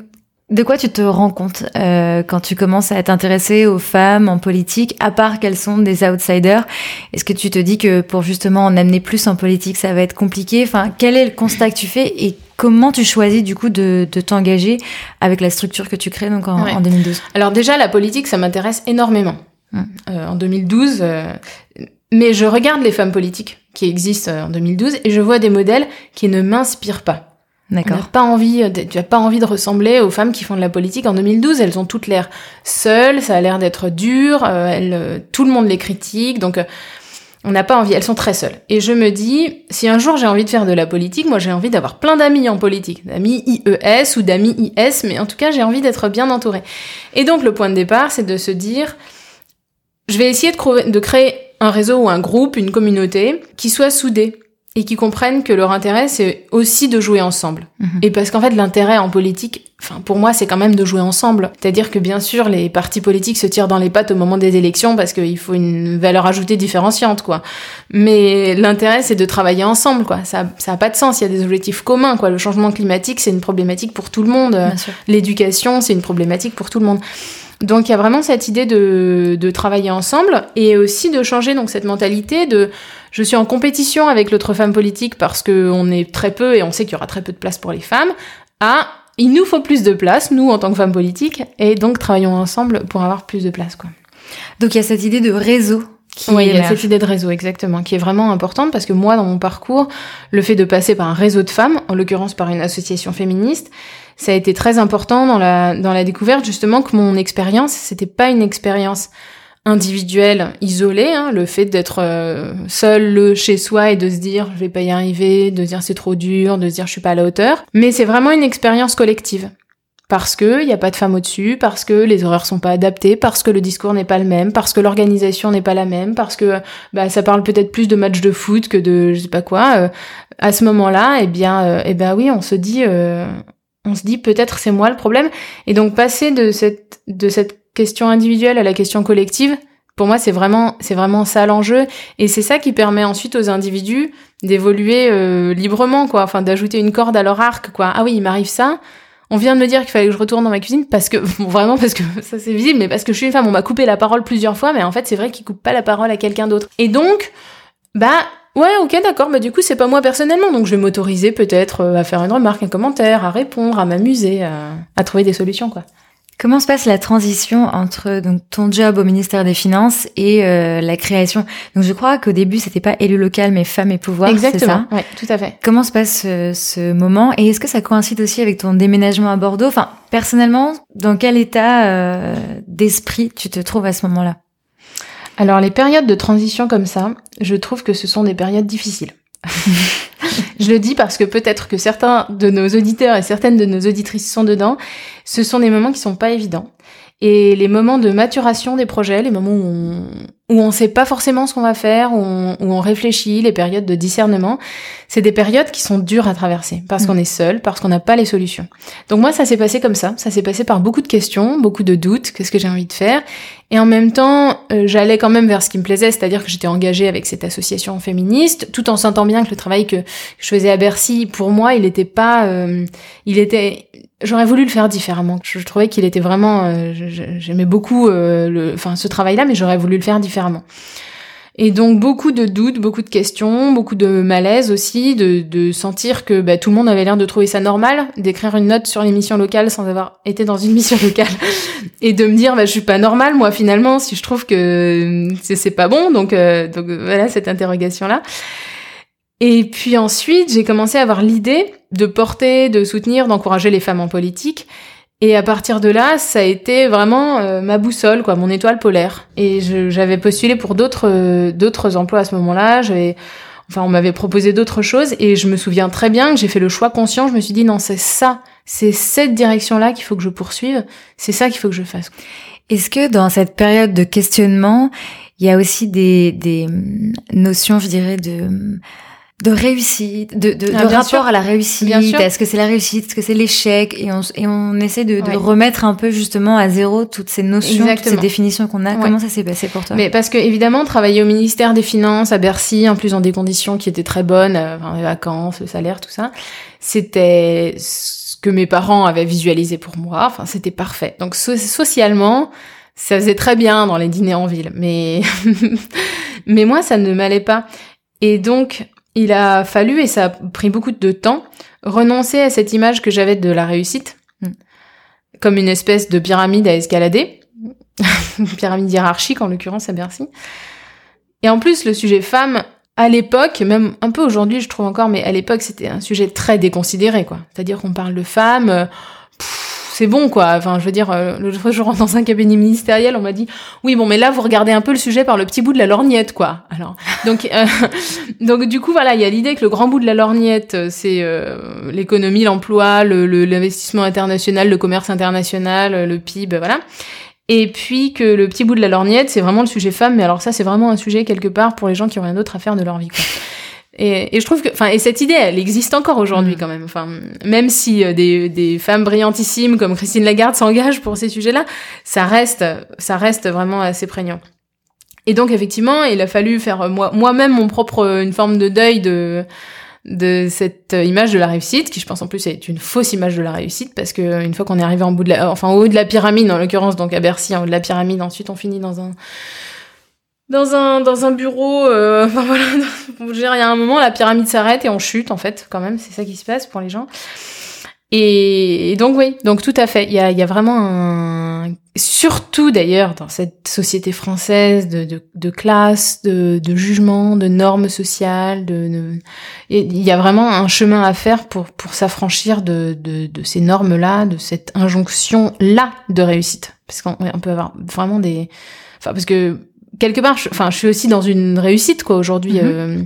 de quoi tu te rends compte euh, quand tu commences à t'intéresser aux femmes en politique, à part qu'elles sont des outsiders? Est-ce que tu te dis que pour justement en amener plus en politique, ça va être compliqué? Enfin, quel est le constat que tu fais et comment tu choisis du coup de, de t'engager avec la structure que tu crées donc en, en 2012 Alors déjà, la politique, ça m'intéresse énormément. Hum. Euh, en 2012, euh, mais je regarde les femmes politiques qui existent euh, en 2012 et je vois des modèles qui ne m'inspirent pas. D'accord. Pas envie, euh, tu as pas envie de ressembler aux femmes qui font de la politique en 2012. Elles ont toutes l'air seules, ça a l'air d'être dur. Euh, elles, tout le monde les critique, donc on n'a pas envie. Elles sont très seules. Et je me dis, si un jour j'ai envie de faire de la politique, moi j'ai envie d'avoir plein d'amis en politique, d'amis IES ou d'amis IS, mais en tout cas j'ai envie d'être bien entourée. Et donc le point de départ, c'est de se dire, je vais essayer de, de créer un réseau ou un groupe, une communauté qui soit soudée et qui comprennent que leur intérêt c'est aussi de jouer ensemble. Mhm. Et parce qu'en fait l'intérêt en politique, enfin pour moi c'est quand même de jouer ensemble. C'est-à-dire que bien sûr les partis politiques se tirent dans les pattes au moment des élections parce qu'il faut une valeur ajoutée différenciante quoi. Mais l'intérêt c'est de travailler ensemble quoi. Ça ça a pas de sens, il y a des objectifs communs quoi. Le changement climatique c'est une problématique pour tout le monde. L'éducation c'est une problématique pour tout le monde. Donc il y a vraiment cette idée de, de travailler ensemble et aussi de changer donc cette mentalité de je suis en compétition avec l'autre femme politique parce qu'on est très peu et on sait qu'il y aura très peu de place pour les femmes à il nous faut plus de place, nous en tant que femmes politiques, et donc travaillons ensemble pour avoir plus de place. Quoi. Donc il y a cette idée de réseau oui, il y a cette idée de réseau, exactement, qui est vraiment importante parce que moi, dans mon parcours, le fait de passer par un réseau de femmes, en l'occurrence par une association féministe, ça a été très important dans la, dans la découverte, justement, que mon expérience, c'était pas une expérience individuelle, isolée, hein, le fait d'être euh, seul chez soi et de se dire je vais pas y arriver, de se dire c'est trop dur, de se dire je suis pas à la hauteur, mais c'est vraiment une expérience collective parce que n'y a pas de femmes au-dessus, parce que les horaires sont pas adaptés, parce que le discours n'est pas le même, parce que l'organisation n'est pas la même, parce que bah ça parle peut-être plus de matchs de foot que de je sais pas quoi. Euh, à ce moment-là, eh bien, euh, eh ben oui, on se dit, euh, on se dit peut-être c'est moi le problème. Et donc passer de cette de cette question individuelle à la question collective, pour moi c'est vraiment c'est vraiment ça l'enjeu. Et c'est ça qui permet ensuite aux individus d'évoluer librement quoi, enfin d'ajouter une corde à leur arc quoi. Ah oui, il m'arrive ça. On vient de me dire qu'il fallait que je retourne dans ma cuisine parce que vraiment parce que ça c'est visible mais parce que je suis une femme. On m'a coupé la parole plusieurs fois mais en fait c'est vrai qu'il coupe pas la parole à quelqu'un d'autre. Et donc bah ouais ok d'accord bah du coup c'est pas moi personnellement donc je vais m'autoriser peut-être euh, à faire une remarque un commentaire à répondre à m'amuser à trouver des solutions quoi Comment se passe la transition entre donc ton job au ministère des Finances et euh, la création? Donc je crois qu'au début c'était pas élu local mais femme et pouvoir. Exactement. Oui, tout à fait. Comment se passe ce, ce moment? Et est-ce que ça coïncide aussi avec ton déménagement à Bordeaux? Enfin personnellement, dans quel état euh, d'esprit tu te trouves à ce moment-là? Alors les périodes de transition comme ça, je trouve que ce sont des périodes difficiles. je le dis parce que peut-être que certains de nos auditeurs et certaines de nos auditrices sont dedans. Ce sont des moments qui sont pas évidents. Et les moments de maturation des projets, les moments où on, où on sait pas forcément ce qu'on va faire, où on, où on, réfléchit, les périodes de discernement, c'est des périodes qui sont dures à traverser parce qu'on mm. est seul, parce qu'on n'a pas les solutions. Donc moi, ça s'est passé comme ça. Ça s'est passé par beaucoup de questions, beaucoup de doutes. Qu'est-ce que j'ai envie de faire? Et en même temps, euh, j'allais quand même vers ce qui me plaisait, c'est-à-dire que j'étais engagée avec cette association féministe, tout en sentant bien que le travail que je faisais à Bercy, pour moi, il n'était pas, euh, il était J'aurais voulu le faire différemment. Je, trouvais qu'il était vraiment, euh, j'aimais beaucoup, euh, le, enfin ce travail-là, mais j'aurais voulu le faire différemment. Et donc beaucoup de doutes, beaucoup de questions, beaucoup de malaise aussi, de, de sentir que bah, tout le monde avait l'air de trouver ça normal, d'écrire une note sur l'émission locale sans avoir été dans une mission locale, et de me dire bah je suis pas normale moi finalement si je trouve que c'est pas bon. Donc euh, donc voilà cette interrogation là. Et puis ensuite, j'ai commencé à avoir l'idée de porter, de soutenir, d'encourager les femmes en politique. Et à partir de là, ça a été vraiment euh, ma boussole, quoi, mon étoile polaire. Et j'avais postulé pour d'autres euh, d'autres emplois à ce moment-là. Enfin, on m'avait proposé d'autres choses, et je me souviens très bien que j'ai fait le choix conscient. Je me suis dit non, c'est ça, c'est cette direction-là qu'il faut que je poursuive. C'est ça qu'il faut que je fasse. Est-ce que dans cette période de questionnement, il y a aussi des, des hum, notions, je dirais, de hum, de réussite, de, de, ah, de rapport à la réussite. Est-ce que c'est la réussite, est-ce que c'est l'échec Et on, et on essaie de, de remettre un peu justement à zéro toutes ces notions, toutes ces définitions qu'on a. Comment ça s'est passé pour toi? Mais parce que évidemment, travailler au ministère des Finances à Bercy, en plus dans des conditions qui étaient très bonnes, euh, enfin, les vacances, le salaire, tout ça, c'était ce que mes parents avaient visualisé pour moi. Enfin, c'était parfait. Donc socialement, ça faisait très bien dans les dîners en ville, mais mais moi, ça ne m'allait pas. Et donc, il a fallu, et ça a pris beaucoup de temps, renoncer à cette image que j'avais de la réussite, hmm. comme une espèce de pyramide à escalader, pyramide hiérarchique en l'occurrence à Bercy. Et en plus, le sujet femme, à l'époque, même un peu aujourd'hui, je trouve encore, mais à l'époque, c'était un sujet très déconsidéré, quoi. C'est-à-dire qu'on parle de femmes, euh, c'est bon quoi. Enfin, je veux dire, euh, le jour je rentre dans un cabinet ministériel, on m'a dit oui bon, mais là vous regardez un peu le sujet par le petit bout de la lorgnette quoi. Alors donc euh, donc du coup voilà, il y a l'idée que le grand bout de la lorgnette euh, c'est l'économie, l'emploi, le l'investissement international, le commerce international, le PIB, voilà. Et puis que le petit bout de la lorgnette, c'est vraiment le sujet femme, mais alors ça, c'est vraiment un sujet quelque part pour les gens qui ont rien d'autre à faire de leur vie. Et, et, je trouve que, enfin, et cette idée, elle existe encore aujourd'hui mm. quand même. Enfin, même si euh, des, des femmes brillantissimes comme Christine Lagarde s'engagent pour ces sujets-là, ça reste, ça reste vraiment assez prégnant. Et donc effectivement, il a fallu faire moi, moi-même mon propre, une forme de deuil de de cette image de la réussite, qui je pense en plus est une fausse image de la réussite, parce que une fois qu'on est arrivé en bout de la, enfin au haut de la pyramide, en l'occurrence donc à Bercy, en haut de la pyramide, ensuite on finit dans un dans un dans un bureau. Euh, enfin voilà, il y a un moment la pyramide s'arrête et on chute en fait quand même, c'est ça qui se passe pour les gens. Et, donc oui, donc tout à fait. Il y a, il y a vraiment un... Surtout d'ailleurs dans cette société française de, de, de classe, de, de jugement, de normes sociales, de, il y a vraiment un chemin à faire pour, pour s'affranchir de, de, ces normes-là, de cette injonction-là de réussite. Parce qu'on peut avoir vraiment des... Enfin, parce que quelque part, je, enfin, je suis aussi dans une réussite, quoi, aujourd'hui. Euh,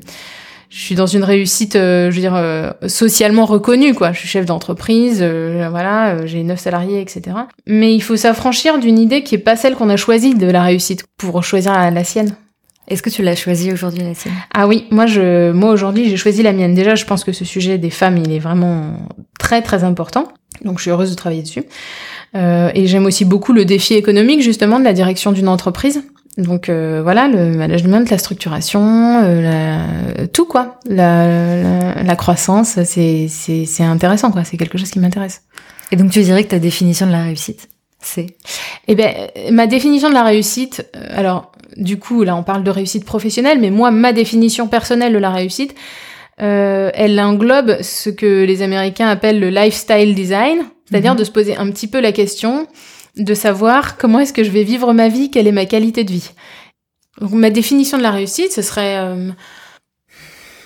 je suis dans une réussite, euh, je veux dire, euh, socialement reconnue, quoi. Je suis chef d'entreprise, euh, voilà, j'ai neuf salariés, etc. Mais il faut s'affranchir d'une idée qui est pas celle qu'on a choisie de la réussite pour choisir la, sienne. Est-ce que tu l'as choisie aujourd'hui, la sienne? Ah oui, moi, je, moi aujourd'hui, j'ai choisi la mienne. Déjà, je pense que ce sujet des femmes, il est vraiment très, très important. Donc, je suis heureuse de travailler dessus. et j'aime aussi beaucoup le défi économique, justement, de la direction d'une entreprise. Donc euh, voilà, le management, la structuration, euh, tout quoi, la, la, croissance, c'est c'est intéressant quoi, c'est quelque chose qui m'intéresse. Et donc tu dirais que ta définition de la réussite, c'est? Eh ben ma définition de la réussite, euh, alors du coup là on parle de réussite professionnelle, mais moi ma définition personnelle de la réussite, elle englobe ce que les Américains appellent le lifestyle design, c'est-à-dire mhm. de se poser un petit peu la question de savoir comment est-ce que je vais vivre ma vie, quelle est ma qualité de vie. Donc, ma définition de la réussite, ce serait... Euh,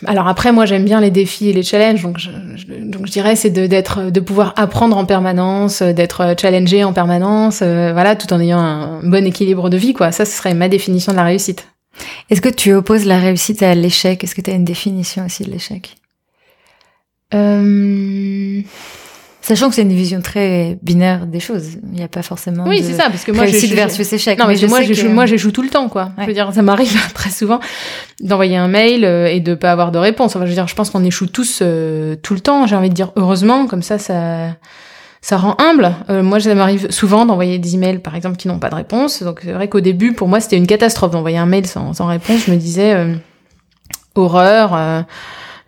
alors après, moi, j'aime bien les défis et les challenges, donc je, donc je dirais c'est de d'être, de pouvoir apprendre en permanence, d'être challengé en permanence, euh, voilà, tout en ayant un bon équilibre de vie, quoi. Ça, ce serait ma définition de la réussite. Est-ce que tu opposes la réussite à l'échec? Est-ce que tu as une définition aussi de l'échec? Euh... Sachant que c'est une vision très binaire des choses, il n'y a pas forcément. Oui, c'est ça, parce que moi, réussite versus échec. Non, mais, moi, je moi, j'échoue tout le temps, quoi. Je veux dire, ça m'arrive très souvent d'envoyer un mail euh, et de pas avoir de réponse. Enfin, je veux dire, je pense qu'on échoue tous euh, tout le temps. J'ai envie de dire heureusement, comme ça, ça, ça rend humble. Euh, moi, ça m'arrive souvent d'envoyer des emails, par exemple, qui n'ont pas de réponse. Donc, c'est vrai qu'au début, pour moi, c'était une catastrophe d'envoyer un mail sans, sans réponse. Je me disais horreur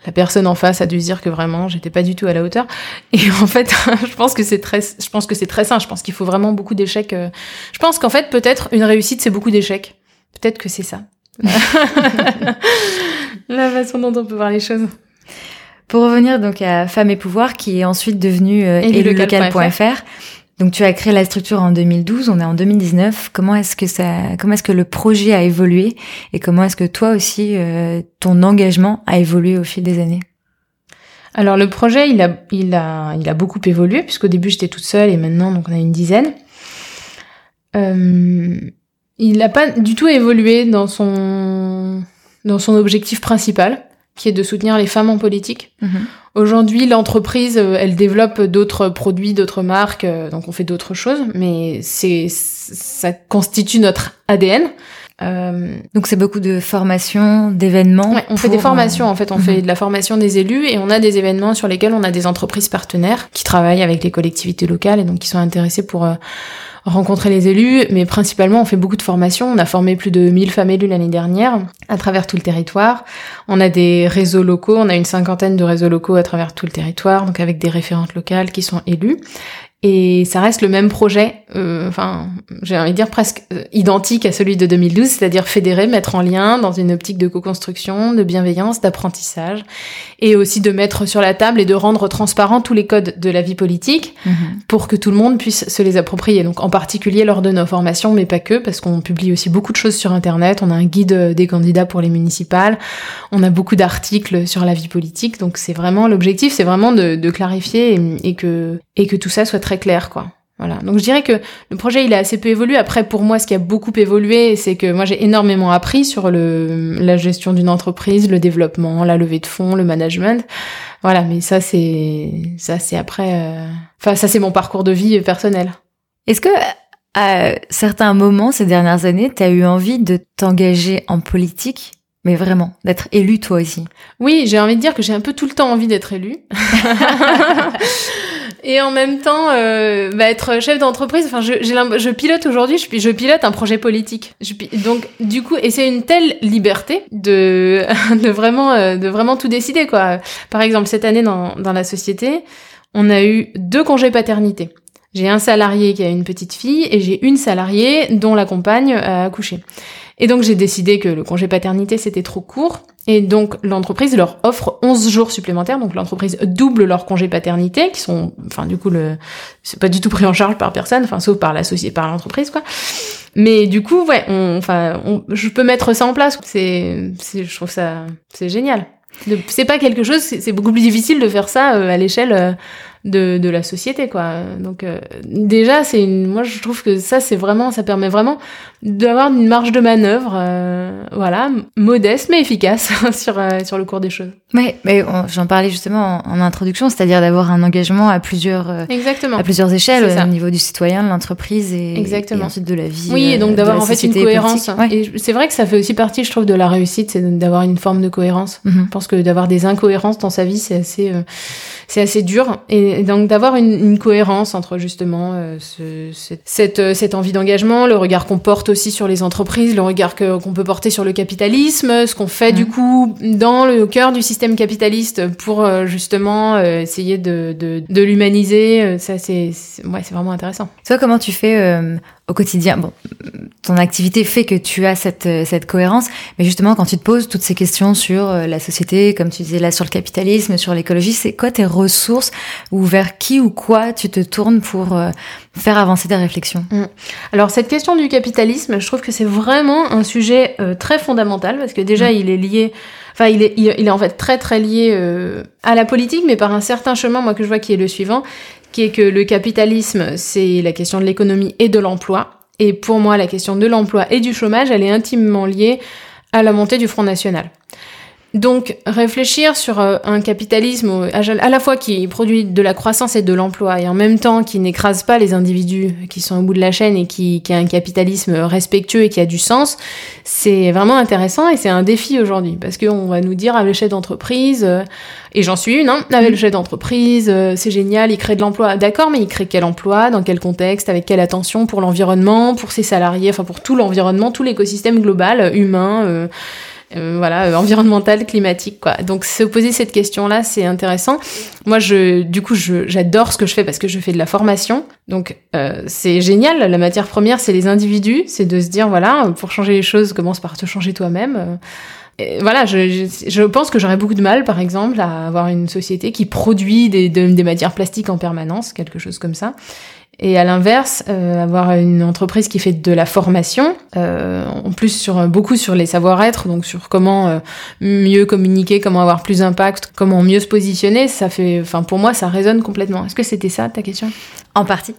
la personne en face a dû se dire que vraiment j'étais pas du tout à la hauteur. Et en fait je pense que c'est très je pense que c'est très sain. Je pense qu'il faut vraiment beaucoup d'échecs euh. je pense qu'en fait peut-être une réussite c'est beaucoup d'échecs. Peut-être que c'est ça. La façon dont on peut voir les choses. Pour revenir donc à Femme et Pouvoir qui est ensuite devenue euh, donc tu as créé la structure en 2012, on est en 2019. Comment est-ce que ça, comment est-ce que le projet a évolué et comment est-ce que toi aussi euh, ton engagement a évolué au fil des années? Alors le projet, il a, il a, il a beaucoup évolué puisqu'au début j'étais toute seule et maintenant donc on a une dizaine. Euh, il n'a pas du tout évolué dans son dans son objectif principal qui est de soutenir les femmes en politique. Mhm. Aujourd'hui, l'entreprise, euh, elle développe d'autres produits, d'autres marques, euh, donc on fait d'autres choses, mais c'est ça constitue notre ADN. Euh... Donc c'est beaucoup de formations, d'événements. Ouais, on fait des formations en fait, on fait mhm. de la formation des élus et on a des événements sur lesquels on a des entreprises partenaires qui travaillent avec les collectivités locales et donc qui sont intéressés pour euh, rencontrer les élus, mais principalement on fait beaucoup de formations. On a formé plus de 1000 femmes élues l'année dernière à travers tout le territoire. On a des réseaux locaux, on a une cinquantaine de réseaux locaux à travers tout le territoire, donc avec des référentes locales qui sont élues. Et ça reste le même projet, euh, enfin, j'ai envie de dire presque euh, identique à celui de 2012, c'est-à-dire fédérer, mettre en lien dans une optique de co-construction, de bienveillance, d'apprentissage, et aussi de mettre sur la table et de rendre transparent tous les codes de la vie politique mhm. pour que tout le monde puisse se les approprier. Donc en particulier lors de nos formations, mais pas que, parce qu'on publie aussi beaucoup de choses sur Internet. On a un guide des candidats pour les municipales, on a beaucoup d'articles sur la vie politique. Donc c'est vraiment l'objectif, c'est vraiment de, de clarifier et, et, que et que tout ça soit très très clair, quoi. Voilà. Donc je dirais que le projet il a assez peu évolué. Après pour moi ce qui a beaucoup évolué c'est que moi j'ai énormément appris sur le la gestion d'une entreprise, le développement, la levée de fonds, le management. Voilà, mais ça c'est ça c'est après euh, enfin ça c'est mon parcours de vie personnel. Est-ce que à certains moments ces dernières années, tu as eu envie de t'engager en politique mais vraiment, d'être élu toi aussi? Oui, j'ai envie de dire que j'ai un peu tout le temps envie d'être élu. et en même temps euh, bah, être chef d'entreprise. Enfin, je, je pilote aujourd'hui, je, pilote un projet politique. Donc du coup, et c'est une telle liberté de de vraiment euh, de vraiment tout décider quoi. Par exemple, cette année dans dans la société, on a eu deux congés paternité. J'ai un salarié qui a une petite fille et j'ai une salariée dont la compagne a accouché. Et donc j'ai décidé que le congé paternité c'était trop court et donc l'entreprise leur offre 11 jours supplémentaires donc l'entreprise double leur congé paternité qui sont enfin du coup le c'est pas du tout pris en charge par personne enfin sauf par la société par l'entreprise quoi. Mais du coup ouais, enfin je peux mettre ça en place, c'est je trouve ça c'est génial. C'est pas quelque chose, c'est beaucoup plus difficile de faire ça euh, à l'échelle euh, de, de la société quoi. Donc euh, déjà c'est une moi je trouve que ça c'est vraiment ça permet vraiment d'avoir une marge de manœuvre euh, voilà modeste mais efficace sur euh, sur le cours des choses oui mais j'en parlais justement en, introduction c'est-à-dire d'avoir un engagement à plusieurs exactement. à plusieurs échelles au niveau du citoyen de l'entreprise et, exactement. ensuite de la vie oui et donc d'avoir en fait une cohérence. et c'est vrai que ça fait aussi partie je trouve de la réussite c'est d'avoir une forme de cohérence. Mm-hmm. je pense que d'avoir des incohérences dans sa vie c'est assez c'est assez dur. Et et donc d'avoir une, une, cohérence entre justement euh, ce, cette, euh, cette, envie d'engagement, le regard qu'on porte aussi sur les entreprises, le regard qu'on peut porter sur le capitalisme, ce qu'on fait du coup dans le cœur du système capitaliste pour euh, justement essayer de, de, de l'humaniser. Ça, c'est ouais, c'est vraiment intéressant. Toi, comment tu fais au quotidien Bon, ton activité fait que tu as cette, cette cohérence, mais justement, quand tu te poses toutes ces questions sur la société, comme tu disais là, sur le capitalisme, sur l'écologie, c'est quoi tes ressources ou vers qui ou quoi tu te tournes pour euh, faire avancer ta réflexion mm. Alors cette question du capitalisme, je trouve que c'est vraiment un sujet euh, très fondamental parce que déjà mm. il est lié, enfin il est, il, est en fait très très lié euh, à la politique, mais par un certain chemin, moi que je vois qui est le suivant, qui est que le capitalisme c'est la question de l'économie et de l'emploi. Et pour moi, la question de l'emploi et du chômage, elle est intimement liée à la montée du Front National. Donc réfléchir sur euh, un capitalisme à la fois qui produit de la croissance et de l'emploi et en même temps qui n'écrase pas les individus qui sont au bout de la chaîne et qui, a un capitalisme respectueux et qui a du sens, c'est vraiment intéressant et c'est un défi aujourd'hui parce qu'on va nous dire à l'échelle d'entreprise, euh, et j'en suis une, hein, avec le chef d'entreprise, euh, c'est génial, il crée de l'emploi. D'accord, mais il crée quel emploi, dans quel contexte, avec quelle attention pour l'environnement, pour ses salariés, enfin pour tout l'environnement, tout l'écosystème global, humain. Voilà, euh, environnemental, climatique, quoi. Donc se poser cette question-là, c'est intéressant. Moi, je, du coup, j'adore ce que je fais parce que je fais de la formation. Donc euh, c'est génial. La matière première, c'est les individus. C'est de se dire, voilà, pour changer les choses, commence par te changer toi-même. voilà, je, je, pense que j'aurais beaucoup de mal, par exemple, à avoir une société qui produit des, des matières plastiques en permanence, quelque chose comme ça. Et à l'inverse, euh, avoir une entreprise qui fait de la formation, euh, en plus sur beaucoup sur les savoir-être, donc sur comment euh, mieux communiquer, comment avoir plus d'impact, comment mieux se positionner, ça fait, enfin pour moi, ça résonne complètement. Est-ce que c'était ça ta question? En partie.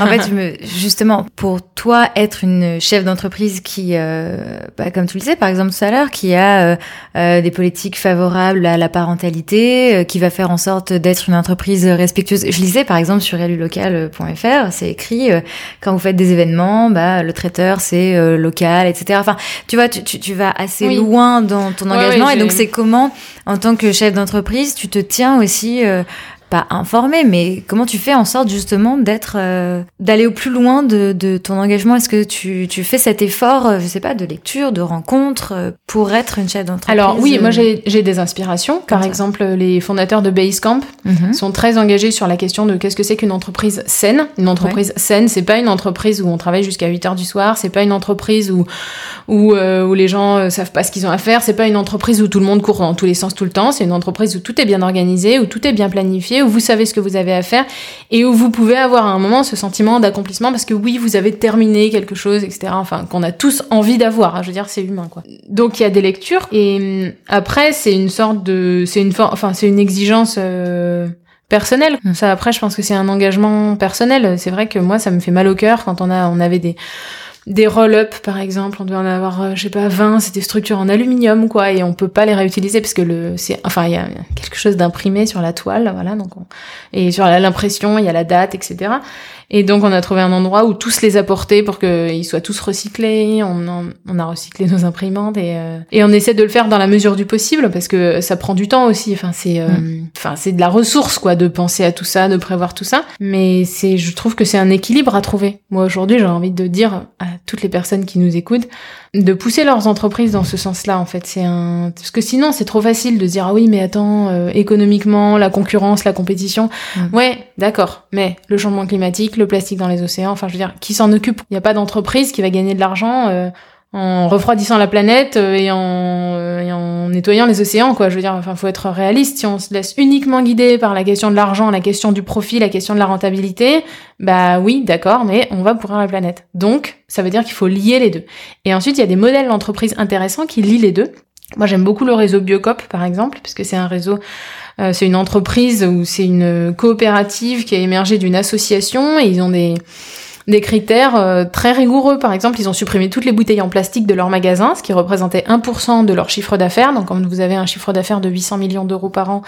en fait, me, justement, pour toi, être une chef d'entreprise qui, euh, bah, comme tu le sais, par exemple tout à l'heure, qui a euh, des politiques favorables à la parentalité, qui va faire en sorte d'être une entreprise respectueuse. Je lisais par exemple sur elulocal.fr c'est écrit euh, quand vous faites des événements, bah le traiteur c'est euh, local, etc. Enfin, tu vois, tu, tu, vas assez loin dans ton engagement et donc c'est comment, en tant que chef d'entreprise, tu te tiens aussi euh, pas informé, mais comment tu fais en sorte justement d'être, euh, d'aller au plus loin de, de ton engagement? Est-ce que tu, tu, fais cet effort, euh, je sais pas, de lecture, de rencontre euh, pour être une chef d'entreprise? Alors oui, moi j'ai des inspirations. Par exemple, les fondateurs de Basecamp mhm. sont très engagés sur la question de qu'est-ce que c'est qu'une entreprise saine. Une entreprise saine, c'est pas une entreprise où on travaille jusqu'à 8 heures du soir, c'est pas une entreprise où où, où les gens savent pas ce qu'ils ont à faire, c'est pas une entreprise où tout le monde court dans tous les sens tout le temps, c'est une entreprise où tout est bien organisé, où tout est bien planifié où vous savez ce que vous avez à faire et où vous pouvez avoir à un moment ce sentiment d'accomplissement parce que oui, vous avez terminé quelque chose, etc. Enfin, qu'on a tous envie d'avoir. Hein. Je veux dire, c'est humain, quoi. Donc il y a des lectures et hum, après c'est une sorte de, c'est une enfin c'est une exigence. Euh, personnelle. Hum. Ça après je pense que c'est un engagement personnel. C'est vrai que moi ça me fait mal au cœur quand on a on avait des des roll-up par exemple, on doit en avoir, euh, je sais pas, 20, c'est des structures en aluminium quoi, et on peut pas les réutiliser parce que le, c'est, enfin il y a quelque chose d'imprimé sur la toile, voilà, donc et sur l'impression il y a la date, etc. Et donc on a trouvé un endroit où tous les apporter pour qu'ils soient tous recyclés. On, on a recyclé nos imprimantes et, euh, et on essaie de le faire dans la mesure du possible parce que ça prend du temps aussi. Enfin c'est, euh, mm. enfin c'est de la ressource quoi de penser à tout ça, de prévoir tout ça. Mais c'est, je trouve que c'est un équilibre à trouver. Moi aujourd'hui j'ai envie de dire à toutes les personnes qui nous écoutent de pousser leurs entreprises dans ce sens-là en fait c'est un parce que sinon c'est trop facile de dire ah oui mais attends euh, économiquement la concurrence la compétition mm. ouais d'accord mais le changement climatique le plastique dans les océans. Enfin je veux dire qui s'en occupe? Il n'y a pas d'entreprise qui va gagner de l'argent euh, en refroidissant la planète euh, et en, euh, et en nettoyant les océans quoi. Je veux dire enfin faut être réaliste. Si on se laisse uniquement guider par la question de l'argent la question du profit la question de la rentabilité bah oui d'accord mais on va pourrir la planète. Donc ça veut dire qu'il faut lier les deux. Et ensuite il y a des modèles d'entreprise intéressants qui lient les deux. Moi j'aime beaucoup le réseau Biocop par exemple puisque c'est un réseau euh, c'est une entreprise ou c'est une coopérative qui a émergé d'une association et ils ont des des critères euh, très rigoureux. Par exemple, ils ont supprimé toutes les bouteilles en plastique de leur magasin, ce qui représentait 1% de leur chiffre d'affaires. Donc, quand vous avez un chiffre d'affaires de 800 millions d'euros par an,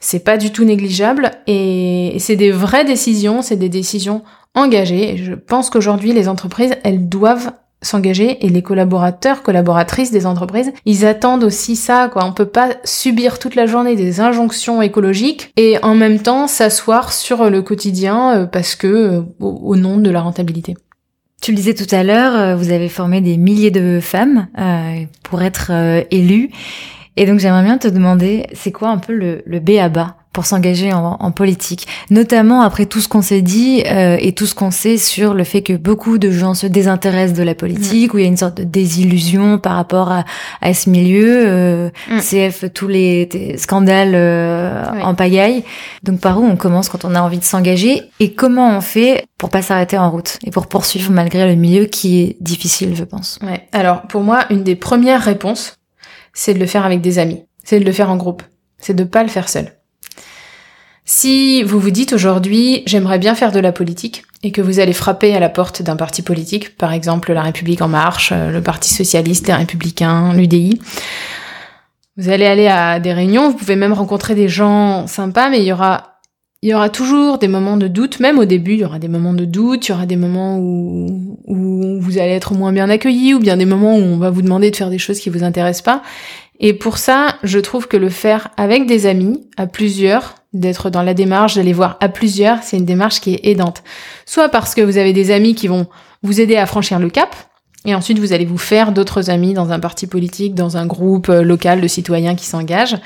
c'est pas du tout négligeable. Et c'est des vraies décisions, c'est des décisions engagées. Et je pense qu'aujourd'hui, les entreprises, elles doivent s'engager et les collaborateurs, collaboratrices des entreprises, ils attendent aussi ça, quoi. On peut pas subir toute la journée des injonctions écologiques et en même temps s'asseoir sur le quotidien euh, parce que euh, au, nom de la rentabilité. Tu le disais tout à l'heure, euh, vous avez formé des milliers de femmes pour être élues. Et donc j'aimerais bien te demander, c'est quoi un peu le, le B à bas pour s'engager en, en, politique, notamment après tout ce qu'on s'est dit euh, et tout ce qu'on sait sur le fait que beaucoup de gens se désintéressent de la politique, où il y a une sorte de désillusion par rapport à, à ce milieu, euh, mm. CF tous les scandales euh, en pagaille. Donc par où on commence quand on a envie de s'engager et comment on fait pour pas s'arrêter en route et pour poursuivre malgré le milieu qui est difficile, je pense. Ouais. Alors pour moi, une des premières réponses, c'est de le faire avec des amis, c'est de le faire en groupe, c'est de pas le faire seul. Si vous vous dites aujourd'hui j'aimerais bien faire de la politique et que vous allez frapper à la porte d'un parti politique, par exemple la République en marche, euh, le Parti socialiste, les républicains, l'UDI, vous allez aller à des réunions, vous pouvez même rencontrer des gens sympas, mais il y aura il y aura toujours des moments de doute, même au début, il y aura des moments de doute, il y aura des moments où, où vous allez être moins bien accueilli, ou bien des moments où on va vous demander de faire des choses qui vous intéressent pas. Et pour ça, je trouve que le faire avec des amis, à plusieurs, d'être dans la démarche, d'aller voir à plusieurs, c'est une démarche qui est aidante. Soit parce que vous avez des amis qui vont vous aider à franchir le cap, et ensuite vous allez vous faire d'autres amis dans un parti politique, dans un groupe euh, local de citoyens qui s'engagent,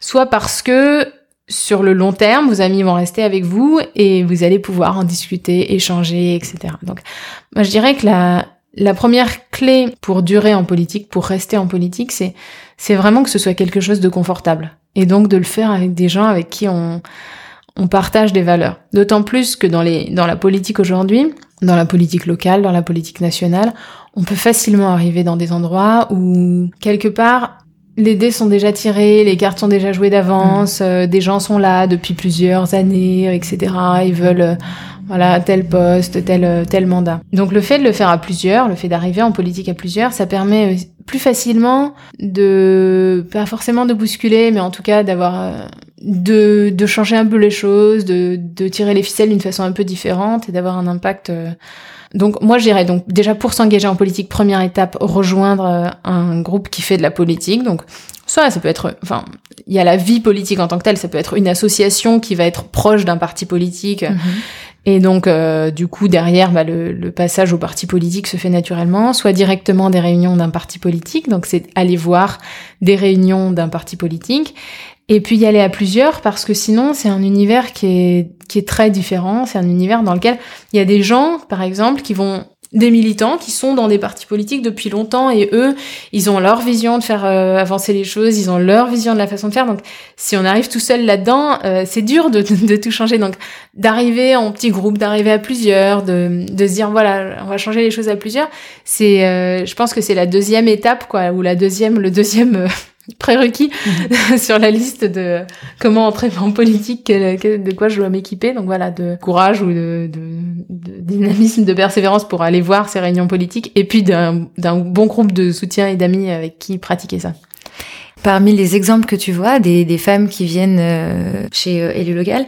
soit parce que sur le long terme, vos amis vont rester avec vous et vous allez pouvoir en discuter, échanger, etc. Donc, moi je dirais que la, la première clé pour durer en politique, pour rester en politique, c'est c'est vraiment que ce soit quelque chose de confortable. Et donc de le faire avec des gens avec qui on, on partage des valeurs. D'autant plus que dans, les, dans la politique aujourd'hui, dans la politique locale, dans la politique nationale, on peut facilement arriver dans des endroits où, quelque part, les dés sont déjà tirés, les cartes sont déjà jouées d'avance, mmh. euh, des gens sont là depuis plusieurs années, etc. Ils veulent euh, voilà, tel poste, tel, tel mandat. Donc le fait de le faire à plusieurs, le fait d'arriver en politique à plusieurs, ça permet plus facilement de, pas forcément de bousculer, mais en tout cas d'avoir, euh, de, de changer un peu les choses, de, de tirer les ficelles d'une façon un peu différente et d'avoir un impact. Euh. Donc moi je dirais donc déjà pour s'engager en politique, première étape, rejoindre euh, un groupe qui fait de la politique. Donc soit ça peut être, enfin, il y a la vie politique en tant que telle, ça peut être une association qui va être proche d'un parti politique. Mhm. Et donc, euh, du coup, derrière, bah, le, le, passage au parti politique se fait naturellement, soit directement des réunions d'un parti politique, donc c'est aller voir des réunions d'un parti politique, et puis y aller à plusieurs, parce que sinon, c'est un univers qui est, qui est très différent, c'est un univers dans lequel il y a des gens, par exemple, qui vont des militants qui sont dans des partis politiques depuis longtemps et eux, ils ont leur vision de faire euh, avancer les choses, ils ont leur vision de la façon de faire. Donc, si on arrive tout seul là-dedans, euh, c'est dur de, de, tout changer. Donc, d'arriver en petit groupe, d'arriver à plusieurs, de, de se dire voilà, on va changer les choses à plusieurs. C'est, euh, je pense que c'est la deuxième étape, quoi, ou la deuxième, le deuxième prérequis mhm. sur la liste de comment entrer en politique, de quoi je dois m'équiper. Donc voilà, de courage ou de, de, dynamisme, de persévérance pour aller voir ces réunions politiques, et puis d'un bon groupe de soutien et d'amis avec qui pratiquer ça. Parmi les exemples que tu vois, des, des femmes qui viennent euh, chez euh, Élu Local,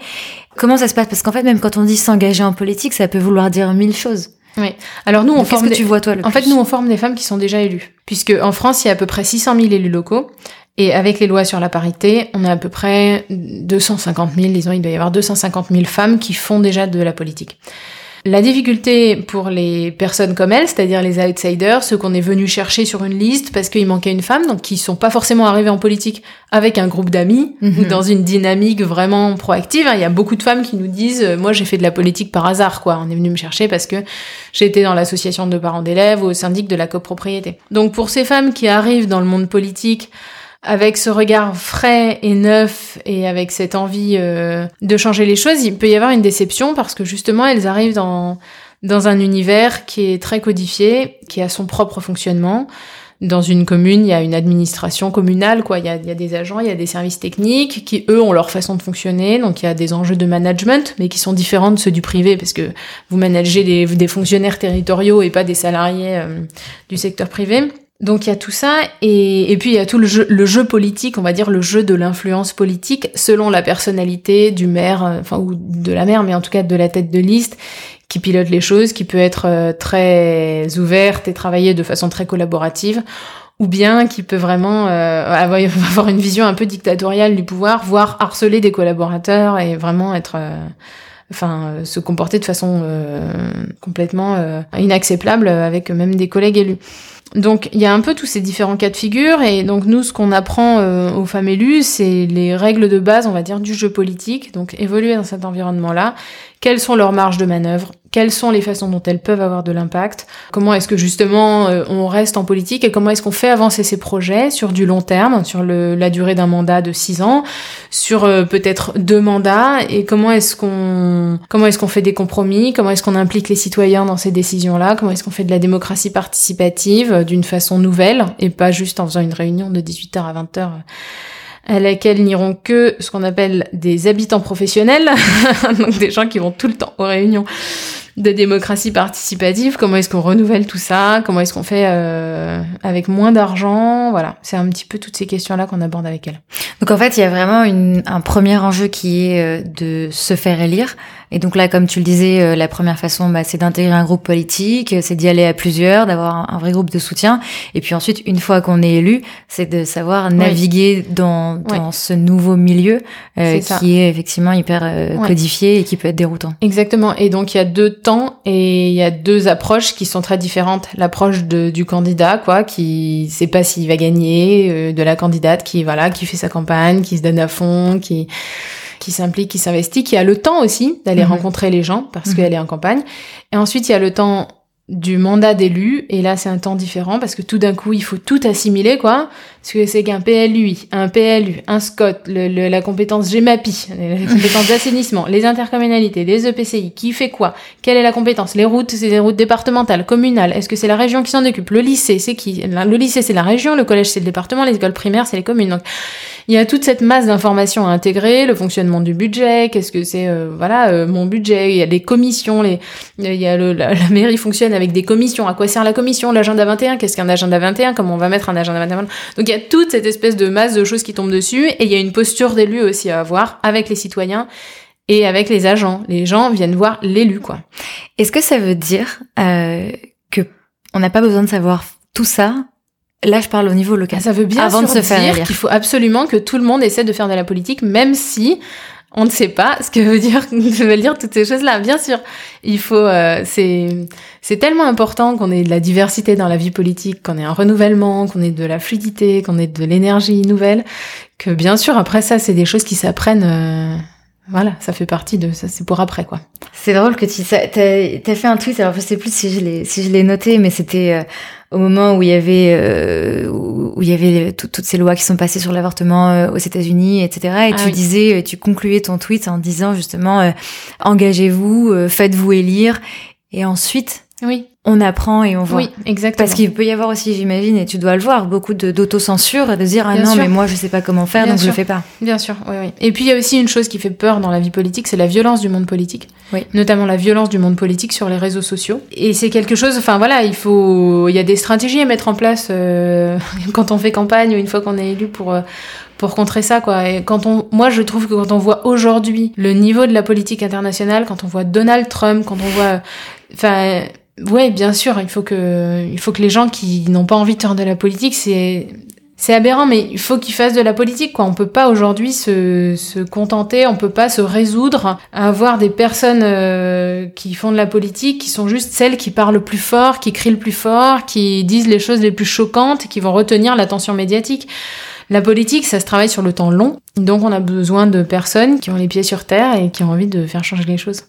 comment ça se passe? Parce qu'en fait, même quand on dit s'engager en politique, ça peut vouloir dire mille choses. Oui. Alors nous, on forme. Qu'est-ce que tu vois toi En fait, nous, on forme des femmes qui sont déjà élues, puisque en France, il y a à peu près 600 000 élus locaux, et avec les lois sur la parité, on a à peu près 250 000, disons, il doit y avoir 250 000 femmes qui font déjà de la politique. La difficulté pour les personnes comme elles, c'est-à-dire les outsiders, ceux qu'on est venu chercher sur une liste parce qu'il manquait une femme, donc qui sont pas forcément arrivés en politique avec un groupe d'amis ou mhm. dans une dynamique vraiment proactive. Il y a beaucoup de femmes qui nous disent, euh, moi j'ai fait de la politique par hasard, quoi. On est venu me chercher parce que été dans l'association de parents d'élèves ou au syndic de la copropriété. Donc pour ces femmes qui arrivent dans le monde politique avec ce regard frais et neuf et avec cette envie euh, de changer les choses, il peut y avoir une déception parce que justement elles arrivent dans dans un univers qui est très codifié, qui a son propre fonctionnement. Dans une commune, il y a une administration communale, quoi. Il y a, il y a des agents, il y a des services techniques qui, eux, ont leur façon de fonctionner. Donc, il y a des enjeux de management, mais qui sont différents de ceux du privé, parce que vous managez des, des fonctionnaires territoriaux et pas des salariés euh, du secteur privé. Donc il y a tout ça, et, puis il y a tout le jeu, le jeu politique, on va dire le jeu de l'influence politique, selon la personnalité du maire, euh, enfin ou de la maire, mais en tout cas de la tête de liste, qui pilote les choses, qui peut être euh, très ouverte et travailler de façon très collaborative, ou bien qui peut vraiment euh, avoir une vision un peu dictatoriale du pouvoir, voire harceler des collaborateurs et vraiment être... enfin, se comporter de façon complètement inacceptable avec même des collègues élus. Donc il y a un peu tous ces différents cas de figure et donc nous ce qu'on apprend euh, aux femmes élues c'est les règles de base on va dire du jeu politique. Donc évoluer dans cet environnement là quelles sont leurs marges de manœuvre, quelles sont les façons dont elles peuvent avoir de l'impact, comment est-ce que justement euh, on reste en politique et comment est-ce qu'on fait avancer ces projets sur du long terme, sur le, la durée d'un mandat de six ans, sur euh, peut-être deux mandats et comment est-ce qu'on comment est-ce qu'on fait des compromis, comment est-ce qu'on implique les citoyens dans ces décisions-là, comment est-ce qu'on fait de la démocratie participative euh, d'une façon nouvelle et pas juste en faisant une réunion de 18h à 20h à laquelle n'iront que ce qu'on appelle des habitants professionnels, donc des gens qui vont tout le temps aux réunions de démocratie participative, comment est-ce qu'on renouvelle tout ça, comment est-ce qu'on fait euh, avec moins d'argent, voilà, c'est un petit peu toutes ces questions-là qu'on aborde avec elle. Donc en fait, il y a vraiment une, un premier enjeu qui est euh, de se faire élire, et donc là, comme tu le disais, euh, la première façon, bah, c'est d'intégrer un groupe politique, c'est d'y aller à plusieurs, d'avoir un, vrai groupe de soutien, et puis ensuite, une fois qu'on est élu, c'est de savoir naviguer dans, dans ce nouveau milieu qui est effectivement hyper codifié et qui peut être déroutant. Exactement, et donc il y a deux temps et il y a deux approches qui sont très différentes. L'approche du candidat, quoi, qui sait pas s'il va gagner, euh, de la candidate qui voilà, qui fait sa campagne, qui se donne à fond, qui qui s'implique, qui s'investit, qui a le temps aussi d'aller mhm. rencontrer les gens parce mhm. qu'elle est en campagne. Et ensuite, il y a le temps du mandat d'élu et là c'est un temps différent parce que tout d'un coup il faut tout assimiler quoi ce que c'est qu'un PLUI un PLU un SCOT le, la compétence GEMAPI la compétence d'assainissement les intercommunalités les EPCI qui fait quoi? Quelle est la compétence? Les routes c'est des routes départementales communales. Est-ce que c'est la région qui s'en occupe? Le lycée c'est qui? Le lycée c'est la région le collège c'est le département les écoles primaires c'est les communes. Donc il y a toute cette masse d'informations à intégrer le fonctionnement du budget qu'est-ce que c'est euh, voilà euh, mon budget. Il y a les commissions il y a le, la mairie fonctionne avec des commissions. À quoi sert la commission? L'agenda 21 Qu'est-ce qu'un agenda 21 Comment on va mettre un agenda 21 Donc il y toute cette espèce de masse de choses qui tombent dessus et il y a une posture d'élu aussi à avoir avec les citoyens et avec les agents. Les gens viennent voir l'élu, quoi. Est-ce que ça veut dire euh, que on n'a pas besoin de savoir tout ça? Là, je parle au niveau local. Ça veut bien avant de se faire dire qu'il faut absolument que tout le monde essaie de faire de la politique, même si on ne sait pas ce que veut dire, veut dire toutes ces choses-là. Bien sûr, il faut, euh, c'est, c'est tellement important qu'on ait de la diversité dans la vie politique, qu'on ait un renouvellement, qu'on ait de la fluidité, qu'on ait de l'énergie nouvelle, que bien sûr, après ça, c'est des choses qui s'apprennent. Euh, voilà, ça fait partie de ça, c'est pour après quoi. C'est drôle que tu t'as, as fait un tweet, alors je sais plus si je l'ai si je l'ai noté, mais c'était euh, au moment où il y avait euh, où il y avait toutes ces lois qui sont passées sur l'avortement euh, aux États-Unis, etc. Et ah tu disais, tu concluais ton tweet en disant justement engagez-vous, faites-vous élire, et ensuite Oui. On apprend et on voit. Oui, exactement. Parce qu'il peut y avoir aussi, j'imagine, et tu dois le voir, beaucoup de- d'autocensure et de dire ah Bien non sûr. mais moi je sais pas comment faire Bien donc je le fais pas. Bien sûr, oui, oui. Et puis il y a aussi une chose qui fait peur dans la vie politique, c'est la violence du monde politique. Oui. Notamment la violence du monde politique sur les réseaux sociaux. Et c'est quelque chose, enfin voilà, il faut, il y a des stratégies à mettre en place euh, quand on fait campagne ou une fois qu'on est élu pour. euh, pour contrer ça quoi et quand on moi je trouve que quand on voit aujourd'hui le niveau de la politique internationale quand on voit Donald Trump quand on voit enfin ouais bien sûr il faut que il faut que les gens qui n'ont pas envie de faire de la politique c'est c'est aberrant, mais il faut qu'ils fassent de la politique, quoi. On peut pas aujourd'hui se, se contenter, on peut pas se résoudre à avoir des personnes euh, qui font de la politique, qui sont juste celles qui parlent le plus fort, qui crient le plus fort, qui disent les choses les plus choquantes, qui vont retenir l'attention médiatique. La politique, ça se travaille sur le temps long, donc on a besoin de personnes qui ont les pieds sur terre et qui ont envie de faire changer les choses.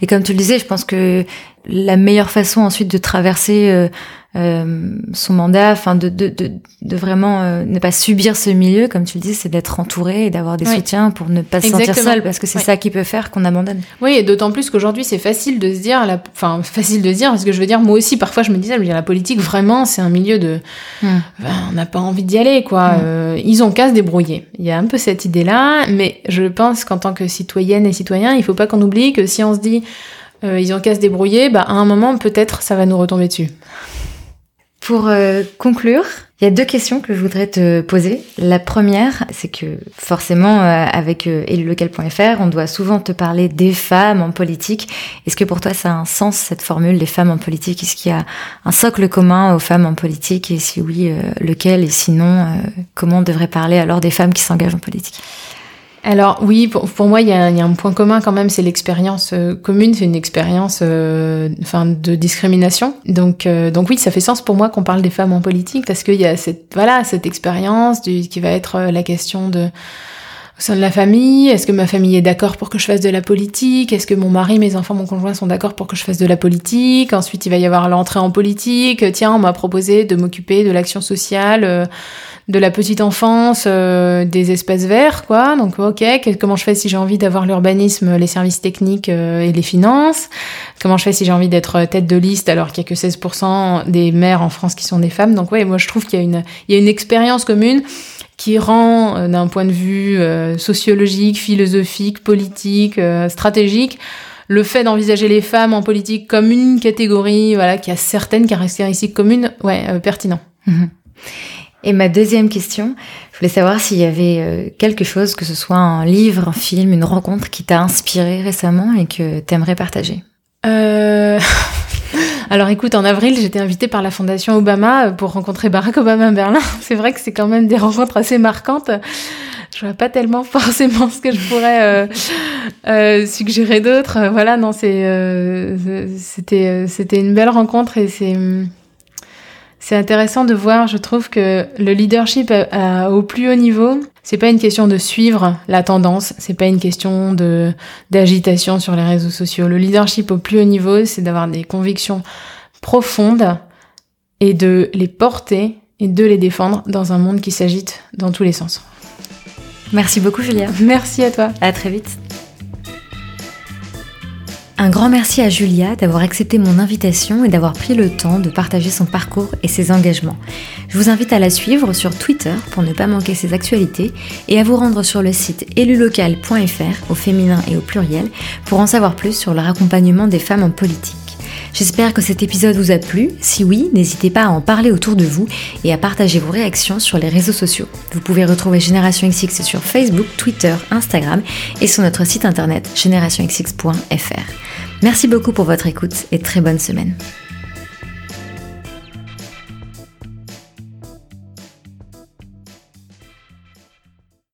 Et comme tu le disais, je pense que la meilleure façon ensuite de traverser euh, euh, son mandat, enfin de, de, de, de vraiment euh, ne pas subir ce milieu, comme tu le dis, c'est d'être entouré et d'avoir des Oui. soutiens pour ne pas se sentir seul, parce que c'est ça qui peut faire qu'on abandonne. Oui, et d'autant plus qu'aujourd'hui, c'est facile de se dire, la... enfin, facile de se dire, parce que je veux dire, moi aussi, parfois, je me disais, je veux dire, la politique, vraiment, c'est un milieu de. Hmm. Enfin, on n'a pas envie d'y aller, quoi. Hmm. Euh, ils ont qu'à se débrouiller. Il y a un peu cette idée-là, mais je pense qu'en tant que citoyenne et citoyen, il faut pas qu'on oublie que si on se dit, euh, ils ont qu'à se débrouiller, bah, à un moment, peut-être, ça va nous retomber dessus. Pour euh, conclure, il y a deux questions que je voudrais te poser. La première, c'est que forcément, euh, avec euh, on doit souvent te parler des femmes en politique. Est-ce que pour toi, ça a un sens, cette formule, les femmes en politique? Est-ce qu'il y a un socle commun aux femmes en politique? Et si oui, euh, lequel? Et sinon, comment on devrait parler alors des femmes qui s'engagent en politique? Alors oui, pour, pour moi, il y, y a un point commun quand même, c'est l'expérience euh, commune, c'est une expérience euh, enfin, de discrimination. Donc, euh, donc oui, ça fait sens pour moi qu'on parle des femmes en politique, parce qu'il y a cette, voilà, cette expérience du- qui va être euh, la question de au sein de la famille, est-ce que ma famille est d'accord pour que je fasse de la politique? Est-ce que mon mari, mes enfants, mon conjoint sont d'accord pour que je fasse de la politique? Ensuite, il va y avoir l'entrée en politique. Tiens, on m'a proposé de m'occuper de l'action sociale, euh, de la petite enfance, euh, des espaces verts, quoi. Donc, ok, comment je fais si j'ai envie d'avoir l'urbanisme, les services techniques euh, et les finances? Comment je fais si j'ai envie d'être tête de liste alors qu'il y a que 16% des maires en France qui sont des femmes? Donc, ouais, moi, je trouve qu'il y a une, il y a une expérience commune qui rend, euh, d'un point de vue euh, sociologique, philosophique, politique, euh, stratégique, le fait d'envisager les femmes en politique comme une catégorie, voilà, qui a certaines caractéristiques communes, ouais, euh, pertinent. Et ma deuxième question, je voulais savoir s'il y avait euh, quelque chose, que ce soit un livre, un film, une rencontre qui t'a inspiré récemment et que t'aimerais partager. Euh... Alors écoute, en avril, j'étais invitée par la Fondation Obama pour rencontrer Barack Obama à Berlin. C'est vrai que c'est quand même des rencontres assez marquantes. Je vois pas tellement forcément ce que je pourrais euh, euh, suggérer d'autre. Euh, Voilà, non, c'est euh, c'était c'était une belle rencontre et c'est c'est intéressant de voir. Je trouve que le leadership à- à- au plus haut niveau, c'est pas une question de suivre la tendance, c'est pas une question de d'agitation sur les réseaux sociaux. Le leadership au plus haut niveau, c'est d'avoir des convictions profondes et de les porter et de les défendre dans un monde qui s'agite dans tous les sens. Merci beaucoup Julia. Merci à toi. À très vite. Un grand merci à Julia d'avoir accepté mon invitation et d'avoir pris le temps de partager son parcours et ses engagements. Je vous invite à la suivre sur Twitter pour ne pas manquer ses actualités et à vous rendre sur le site élulocal.fr au féminin et au pluriel pour en savoir plus sur leur accompagnement des femmes en politique. J'espère que cet épisode vous a plu. Si oui, n'hésitez pas à en parler autour de vous et à partager vos réactions sur les réseaux sociaux. Vous pouvez retrouver Génération XX sur Facebook, Twitter, Instagram et sur notre site internet générationxx.fr. Merci beaucoup pour votre écoute et très bonne semaine.